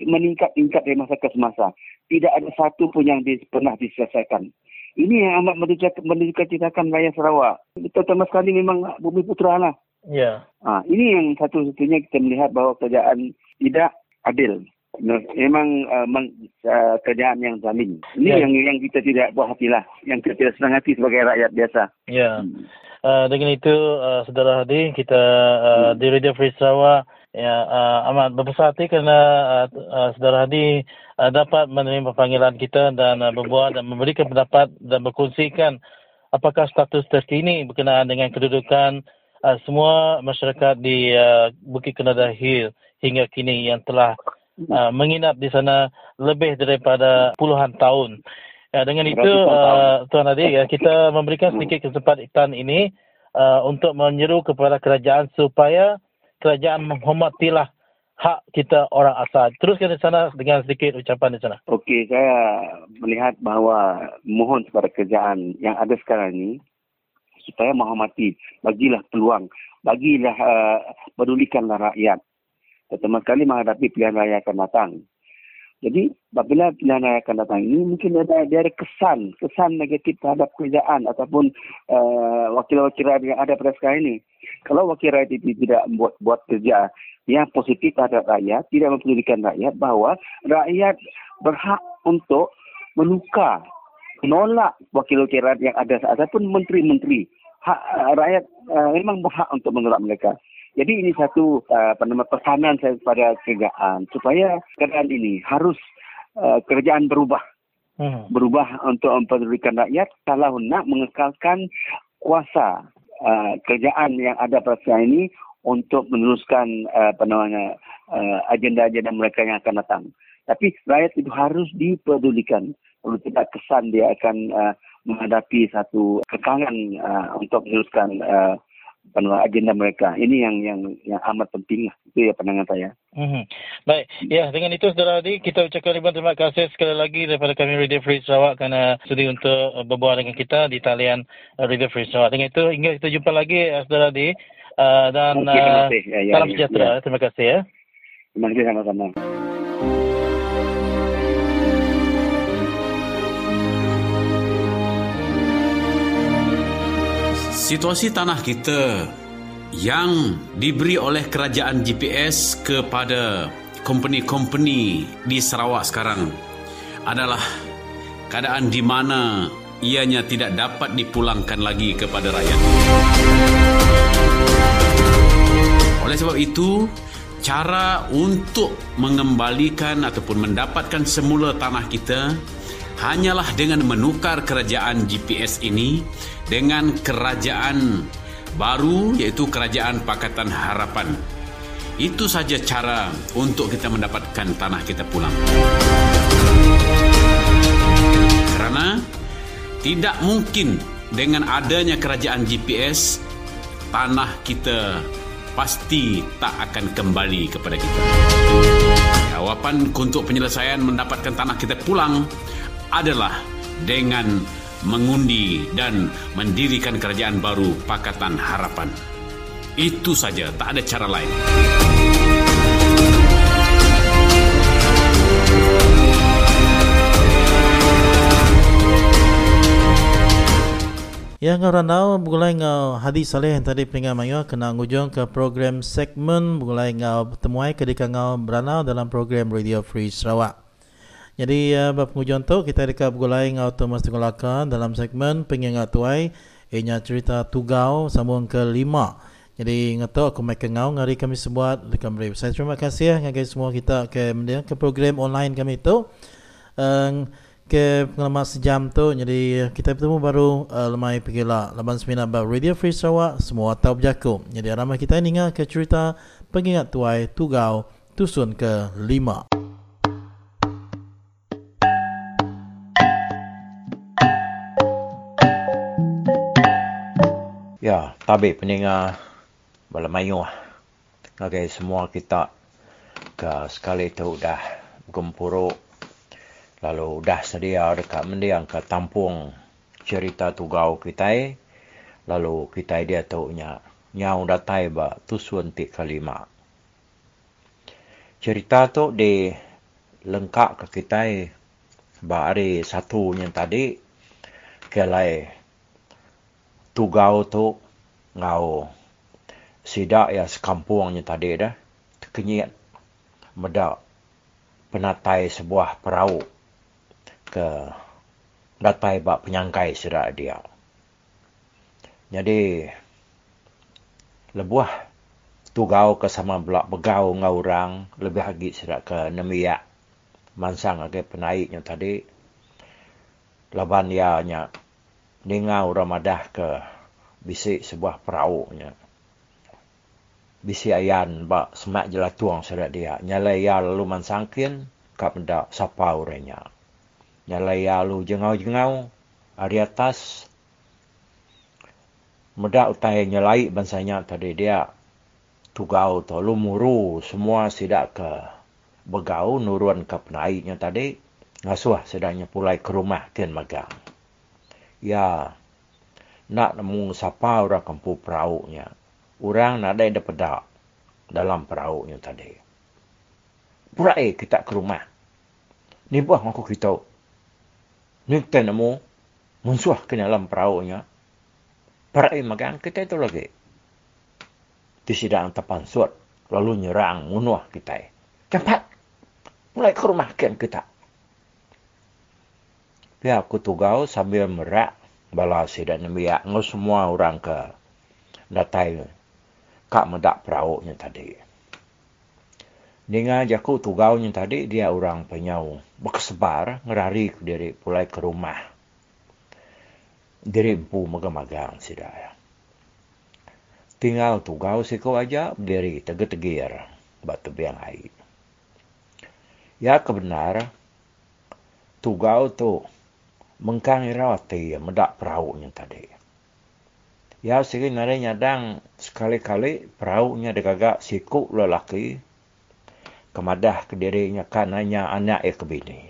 meningkat-tingkat dari masa ke semasa. Tidak ada satu pun yang pernah diselesaikan. Ini yang amat menduka- menduka citakan rakyat Sarawak. Terutama sekali memang bumi putra lah. Ya. Ha, ini yang satu-satunya kita melihat bahawa kerajaan tidak adil. Memang uh, meng, uh, kerajaan yang zalim. Ini Ya. yang yang kita tidak buat hati lah. Yang kita tidak senang hati sebagai rakyat biasa. Ya. Uh, dengan itu, uh, saudara Hadi, kita uh, di Radio Free Sarawak ya, uh, amat berbesar hati kerana uh, uh, saudara Hadi uh, dapat menerima panggilan kita dan uh, berbuat dan memberikan pendapat dan berkongsikan apakah status terkini berkenaan dengan kedudukan uh, semua masyarakat di uh, Bukit Kenada Hill hingga kini yang telah uh, menginap di sana lebih daripada puluhan tahun. Ya, dengan itu, uh, Tuan Adi, ya, kita memberikan sedikit kesempatan ini uh, untuk menyeru kepada kerajaan supaya kerajaan menghormatilah hak kita orang asal. Teruskan di sana dengan sedikit ucapan di sana. Okey, saya melihat bahawa mohon kepada kerajaan yang ada sekarang ini supaya menghormati, bagilah peluang, bagilah uh, pedulikanlah rakyat. Terutama sekali menghadapi pilihan raya akan datang. Jadi, apabila pilihan raya akan datang ini, mungkin ada, dia ada kesan, kesan negatif terhadap kerajaan ataupun uh, wakil-wakil rakyat yang ada pada sekarang ini. Kalau wakil rakyat itu tidak buat, buat kerja yang positif terhadap rakyat, tidak mempedulikan rakyat, bahawa rakyat berhak untuk menukar, menolak wakil-wakil rakyat yang ada ataupun menteri-menteri. Hak uh, rakyat uh, memang berhak untuk menolak mereka. Jadi ini satu uh, apa nama pesanan saya kepada kerajaan supaya kerajaan ini harus uh, kerajaan berubah Hmm. berubah untuk mempedulikan rakyat kalau nak mengekalkan kuasa uh, kerajaan yang ada pada sekarang ini untuk meneruskan uh, namanya uh, agenda-agenda mereka yang akan datang. Tapi rakyat itu harus dipedulikan. Kalau tidak kesan dia akan uh, menghadapi satu kekangan uh, untuk meneruskan uh, namanya, agenda mereka. Ini yang yang yang amat penting. lah. Itu ya pandangan saya. Mhm. Baik, ya dengan itu saudara Adi, kita ucapkan ribuan terima kasih sekali lagi daripada kami Radio Free Sarawak kerana sudi untuk uh, berbual dengan kita di talian uh, Radio Free Sarawak. Dengan itu, hingga kita jumpa lagi uh, saudara Adi uh, dan terima uh. Ya, ya, salam ya, sejahtera. ya. Terima kasih ya. Terima kasih sama-sama. Situasi tanah kita yang diberi oleh kerajaan GPS kepada company-company di Sarawak sekarang adalah keadaan di mana ianya tidak dapat dipulangkan lagi kepada rakyat. Oleh sebab itu, cara untuk mengembalikan ataupun mendapatkan semula tanah kita hanyalah dengan menukar kerajaan GPS ini dengan kerajaan baru iaitu kerajaan Pakatan Harapan. Itu saja cara untuk kita mendapatkan tanah kita pulang. Kerana tidak mungkin dengan adanya kerajaan GPS tanah kita pasti tak akan kembali kepada kita. Jawapan untuk penyelesaian mendapatkan tanah kita pulang adalah dengan mengundi dan mendirikan kerajaan baru Pakatan Harapan. Itu saja, tak ada cara lain. Ya ngau randau bergulai ngau hadis Saleh yang tadi peringat mayu kena ngujung ke program segmen bergulai ngau temuai ketika ngau beranau dalam program Radio Free Sarawak. Jadi uh, Bapak tu kita dekat Pegulaing Automas Tengah Laka dalam segmen Pengingat Tuai Ianya cerita Tugau sambung ke lima Jadi ngata aku mai kengau hari kami sebuat dekat Merib Saya terima kasih ya dengan semua kita ke, ke program online kami tu um, ehm, ke pengalaman sejam tu jadi ya, kita bertemu baru eh, uh, lemai pergi lah laban seminar bab Radio Free Sarawak semua tahu berjaku. Jadi ramai kita ingat ke cerita pengingat tuai tugau tusun ke lima tabik peninga Bala Mayu. Okay, semua kita ke sekali tu dah gempuru. Lalu dah sedia dekat mendiang ke tampung cerita tugau kita. Lalu kita dia tu nya nyau datai ba tu suanti kalima. Cerita tu di lengkap ke kita ba ari satu yang tadi kelai tugau tu ngau. Sidak ya sekampungnya tadi dah. Kenyit medak. Penatai sebuah perahu. Ke datai bak penyangkai sirat dia. Jadi lebuah tugau ke sama belak begau ngau orang lebih lagi sirat ke nemiak mansang age penaiknya tadi. Laban dia nya ningau ramadah ke bisi sebuah perahu nya. Bisi ayan ba semak jelatuang sirat dia. Nyalai ya lalu mansangkin kap ndak sapa urenya nyalai alu jengau-jengau hari atas. Medak utai nyalai bansanya tadi dia. Tugau to lumuru semua sidak ke begau nurun ke penaiknya tadi. Ngasuh sedangnya pulai ke rumah kian magang. Ya nak nemu siapa orang kampung perahunya orang nak ada pedak dalam perahunya tadi pulai kita ke rumah ni buah aku kita Nukta namo munsuah ke dalam perahunya. Perai makan kita itu lagi. Di sidang tepan suat. Lalu nyerang munuah kita. Cepat. Mulai ke rumah kian kita. Pihak aku tugau sambil merak. Bala sidang nemiak. Nggak semua orang ke datai. Kak medak perahunya tadi. Dengan jaku tugau yang tadi dia orang penyau berkesebar ngerari dari pulai ke rumah. Diri empu magang-magang ya. Tinggal tugau siko aja diri tegir-tegir batu biang air. Ya kebenar tugau tu mengkang irawati medak perahu yang tadi. Ya segi nare nyadang sekali-kali perahunya degagak siku lelaki kemadah ke dirinya kananya anak e kebini.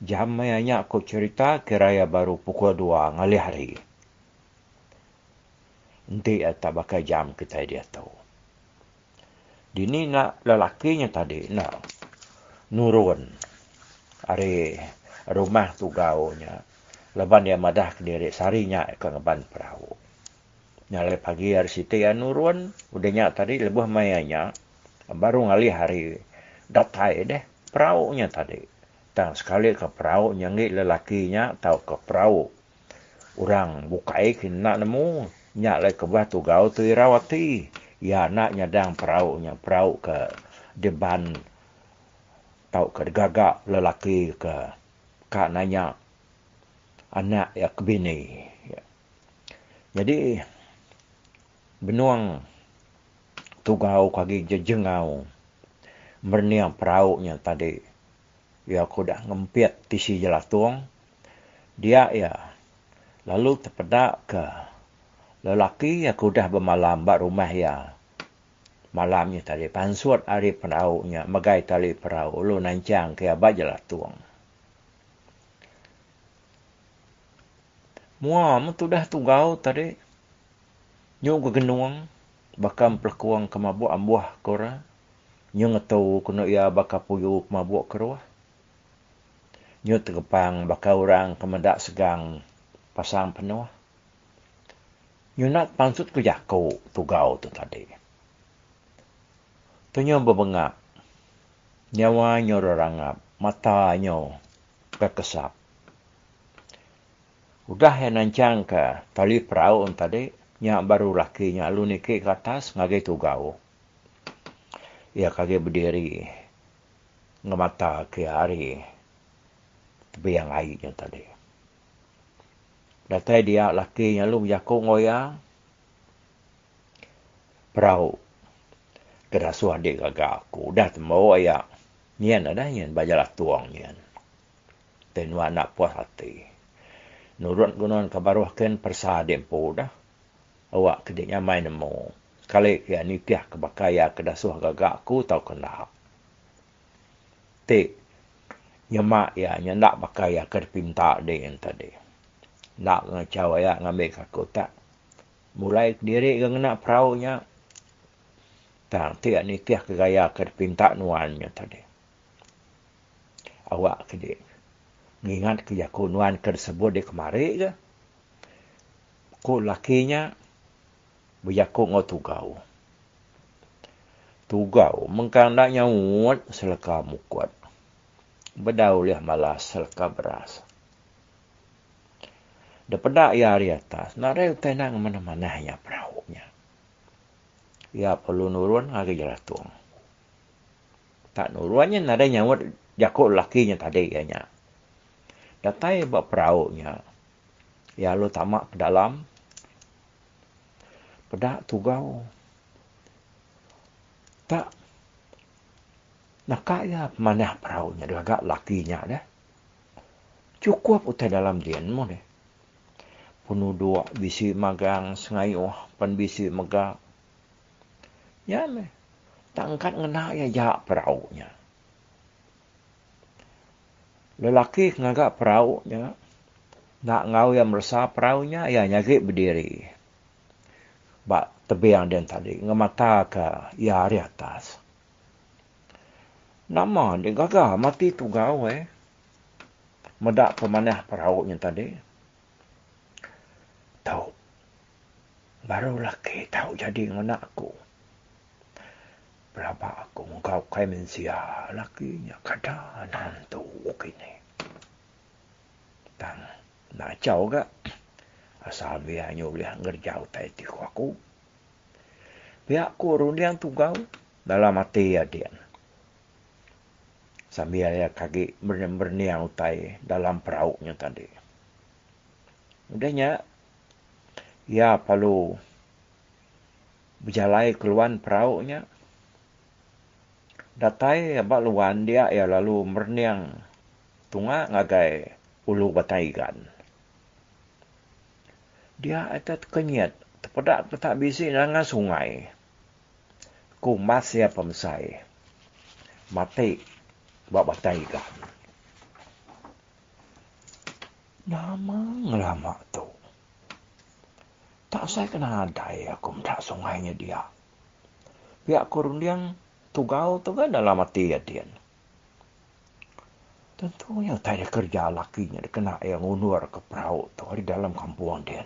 Jam mayanya aku cerita kiraya baru pukul dua ngali hari. Nanti tak bakal jam kita dia tahu. Dini nak lelakinya tadi nak nurun. Hari rumah tu gaunya. Leban dia madah ke diri sarinya ke ngeban perahu. Nyalai pagi hari situ ya nurun. Udahnya tadi lebih mayanya baru ngali hari datai deh perahunya tadi. Dan sekali ke perahu nyangi lelakinya tahu ke perahu. Orang bukai kena nemu nyak lagi ke batu gau tu irawati. Ya nak nyadang perahunya perahu ke depan tahu ke gagak lelaki ke kak nanya anak ya ke bini. Ya. Jadi benuang tugau kagi jejengau merniang perahunya tadi ya aku dah ngempiat tisi jelatuang dia ya lalu terpedak ke lelaki aku dah bermalam bak rumah ya malamnya tadi pansuat hari perahunya magai tali perahu lu nancang ke abad jelatuang Muam tu dah tugau tadi. Nyuk ke genuang bakam pelkuang kemabuk ambuah kora nyung atau kuno ia baka puyu kemabuk kerua nyu tergepang baka orang kemedak segang pasang penuh Nyunat pansut ke jako tugau tu tadi. Tunyo berbengak. Nyawa nyo rangap. Mata nyo kekesap. Udah yang nancang ke tali perahu tadi. Nyak baru laki nyak lu ke atas ngagai tugau. Ia kage berdiri. Ngemata ke hari. Tapi yang airnya tadi. Datai dia laki yang lu jaku ngoya. Perau. Kena suah dia aku. Dah temu ayah. Nian ada nian bajalah tuang nian. Tenua nak puas hati. Nurut gunon kabaruhkan persahadim po dah. Awak kediknya main nemu. Kali kia nikah kebakaya kedasuh gagak aku tau kena. Tik. Nyemak ya nyendak bakaya kedipinta dia yang tadi nak ngacau ya ngambil kaku tak mulai diri ke nak nya tak tiak nikah ke gaya ke pinta nuannya tadi awak ke dia ngingat ke jaku nuan ke tersebut di kemari ke ku lakinya berjaku ngau tugau tugau mengkandak nyawut seleka mukut bedauliah malas seleka beras daripada ia di atas. Nak tenang mana-mana ya perahunya. Ya perlu nurun lagi jalan tuang. Tak nurunnya nak ada nyawut jakut lakinya tadi ianya. Datai buat perahunya. Ya lu tamak ke dalam. Pedak tugau. Tak. Nak kaya mana perahunya. Dia agak lakinya dah. Cukup utai dalam dienmu deh penuh dua bisi magang sengai oh pan bisi magang ya me tangkat ngena ya ja peraunya lelaki ngagak peraunya nak ngau yang merasa peraunya ya nyagi berdiri ba tebiang den tadi ngemata ke ya hari atas nama dia gagah mati tu gawe medak pemanah peraunya tadi tahu. Baru laki tahu jadi anak aku. Berapa aku engkau kai mensia lakinya kata nantu kini. Dan nak jauh ke? Asal biar nyulih ngerjau tai tiku aku. Biar aku rundiang tugau dalam hati ya dia. Sambil ya kaki berniang utai dalam perauknya tadi. Udahnya ia perlu berjalan keluar perahunya. Datai abak luan dia ia lalu merniang tunga ngagai ulu bataigan. Dia ada kenyat terpedak tak bisi dengan sungai. Ku masih pemsai. Mati bak bataigan. Nama ngelama tu. Tak saya kena ada ya, aku minta sungainya dia. Pihak kurundiang tugau tu kan dalam hati ya dia. Tentunya tak ada kerja lakinya dia kena yang unur ke perahu tu di dalam kampung dia.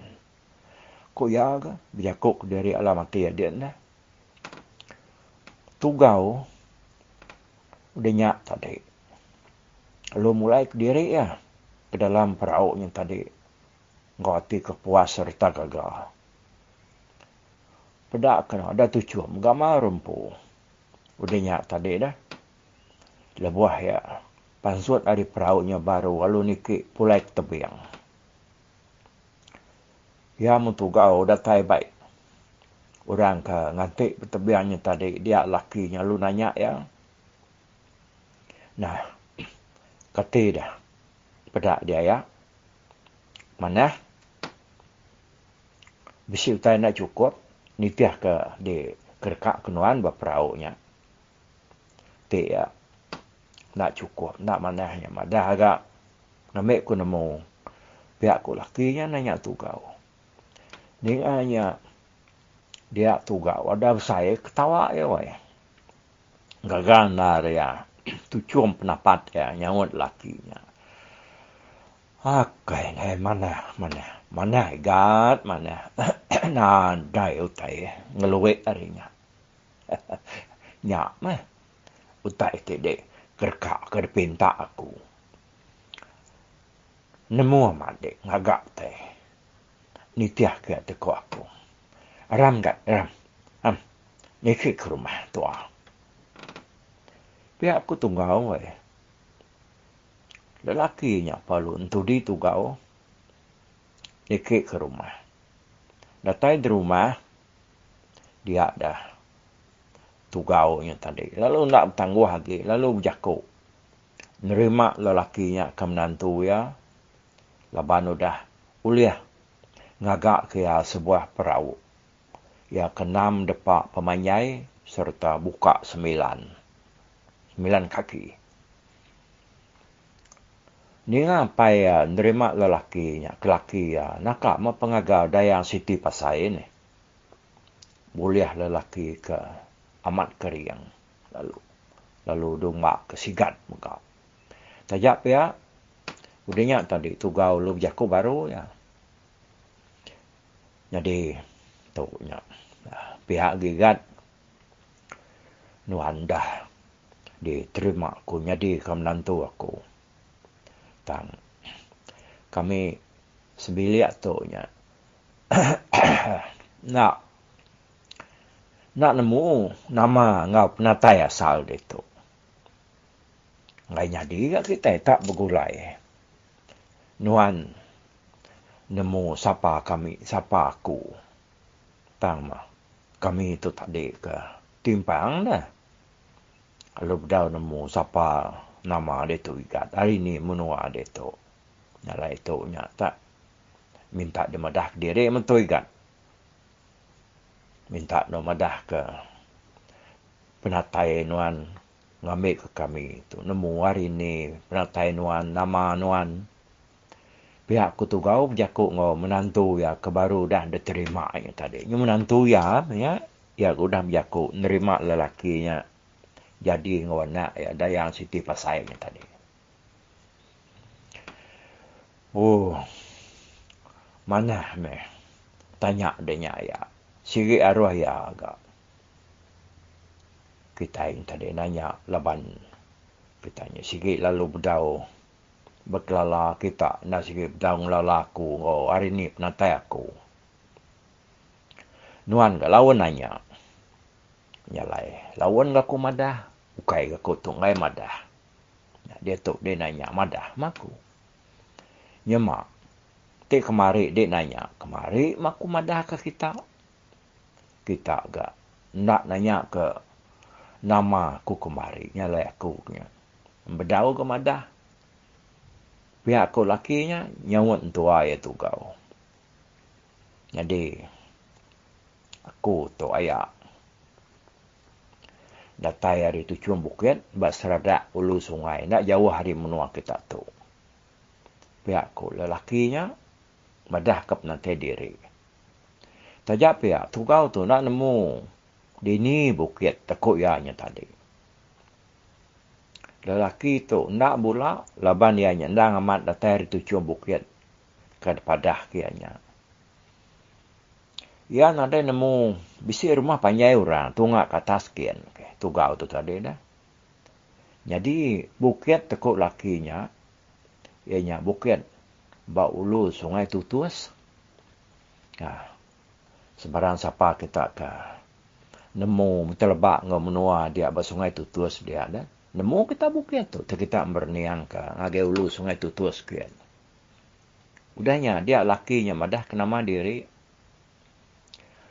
Kau ya ke? Biar kau dari alam hati ya dia. Nah. Tugau udah nyak tadi. Lalu mulai ke diri ya ke dalam perahu yang tadi. Hati kepuas serta gagal pedak kena ada tujuh gambar rumpu udahnya tadi dah. Lebuah ya. Pansut dari perahunya baru. Lalu niki pulai tebiang. Ya mutugau datai baik. Orang ke ngantik tebiangnya tadi. Dia lakinya lu nanya ya. Nah kata dah. Pedak dia ya. Mana? Bisi utai nak cukup. Nitiah ke di kerkak kenuan berperaunya. Tik ya. Nak cukup, nak manahnya. Madah agak ngambil ku nemu. Pihak ku lakinya nanya tugau. Ni hanya dia tugau. Ada saya ketawa ya wai. Gagal nari ya. Tucum pendapat ya. Nyawut lakinya. Akai, mana, mana. Mana gat mana. na dai utai ngeluwe arinya. Nya mah. Utai tede kerka kerpinta aku. Nemu amade ngagak teh. Nitiah ke teko aku. Ram gat ram. Am. Niki ke rumah tua. Pihak aku tunggu we. Lelakinya palu entudi tugau. Niki ke rumah. Datang di rumah, dia dah tugau yang tadi. Lalu nak bertangguh lagi, lalu berjakuk. Nerima lelakinya ke menantu ya. Laban dah uliah ngagak ke sebuah perahu. Ya kenam depak pemanyai serta buka sembilan. Sembilan kaki. Ni ngapai ya nerima lelakinya, kelaki ya. Nakak ma pengagal dayang Siti Pasai ni. Muliah lelaki ke amat keriang. Lalu lalu dong mak ke sigat muka. Tajak ya. Udahnya tadi tugau lu jaku baru ya. Jadi tu nya. Pihak gigat nuandah diterima aku jadi kemenantu aku tang kami sembilik tu nya nak nak nemu nama ngau penatai asal dia tu ngai jadi kat kita tak bergulai nuan nemu siapa kami siapa aku tang mah kami itu tak ada ke timpang dah kalau berdau nemu siapa nama dia tu ikat. Hari ni menua dia tu. Nyala itu nyata. Minta dia madah ke diri mentu ikat. Minta dia madah ke penatai nuan ngambil ke kami itu. Nemu hari ni penatai nuan, nama nuan. Pihak ku tu kau berjakuk ngau menantu ya kebaru dah diterima yang tadi. Yang menantu ya, ya, ya aku dah berjakuk nerima lelakinya jadi ngau nak ya dayang Siti Pasai ni tadi. Oh. Mana me? Tanya dia ya. Siri arwah ya agak. Kita yang tadi nanya laban kita tanya sikit lalu berdau berkelala kita nak sikit berdau lalaku oh hari ni penatai aku nuan ke lawan nanya nyalai lawan ke aku madah ukai ke kotung ngai madah. Dia tu dia nanya madah maku. Nyema. Te kemari dia nanya kemari maku madah ke kita. Kita agak nak nanya ke nama aku kemari nyalai aku nya. Bedau ke madah. Pihak aku lakinya nyawut tua ya tu kau. Jadi aku tu ayah datai hari tu cuma bukit, bas seradak ulu sungai. Nak jauh hari menua kita tu. Pihak ku lelakinya, madah ke penantai diri. Tajak pihak, tu kau tu nak nemu di ni bukit tekuk ianya tadi. Lelaki tu nak pula, laban ianya, nak amat datai hari tu cuma bukit kepada kianya. Ia ada nemu bisi rumah panjai orang, tunggak ke atas kian. Okay. Tugau tu tadi dah. Jadi bukit tekuk lakinya, ianya bukit bau ulu sungai tutus. Ha. Sebarang siapa kita ke nemu terlebak ngau menua dia ba sungai tutus dia ada. Nemu kita bukit tu, kita berniang ke ngage ulu sungai tutus kian. Udahnya dia lakinya madah kenama diri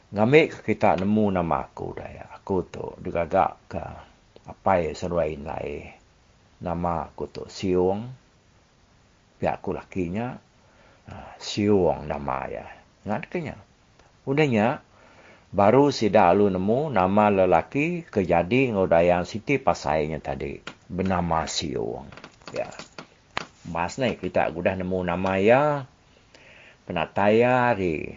ngamik kita nemu nama aku dah ya. Aku tu digagak ke apa ya seruai lai. Nama aku tu Siung. Ya aku lakinya ah, Siung nama ya. Ngat kenya. Udahnya baru si lu nemu nama lelaki kejadi ngodayang Siti pasainya tadi bernama Siung. Ya. Mas ni kita sudah nemu nama ya penataya di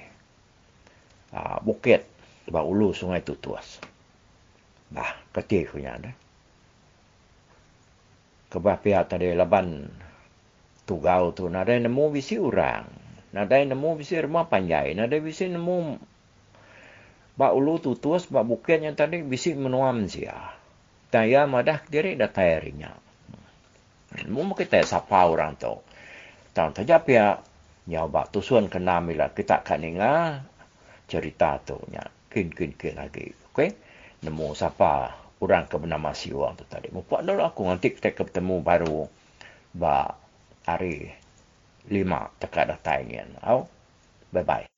uh, bukit ba ulu sungai tutuas. Bah, ketik punya ada. Kebah pihak tadi laban tugau tu nada nemu bisi orang. Nadai nemu bisi rumah panjai. Nadai bisi nemu bak ulu tutus bak bukit yang tadi bisi menuam sia. Taya madah diri dah tayarinya. Nemu kita sapa orang tu. Tahu saja pia nya bak tusuan kena mila kita kan inga cerita tu nya kin kin kin lagi. Okey. Nemu sapa orang ke bernama si tu tadi. Mupak dulu aku nanti kita ketemu baru ba hari lima dekat datang ini. Oh, bye bye.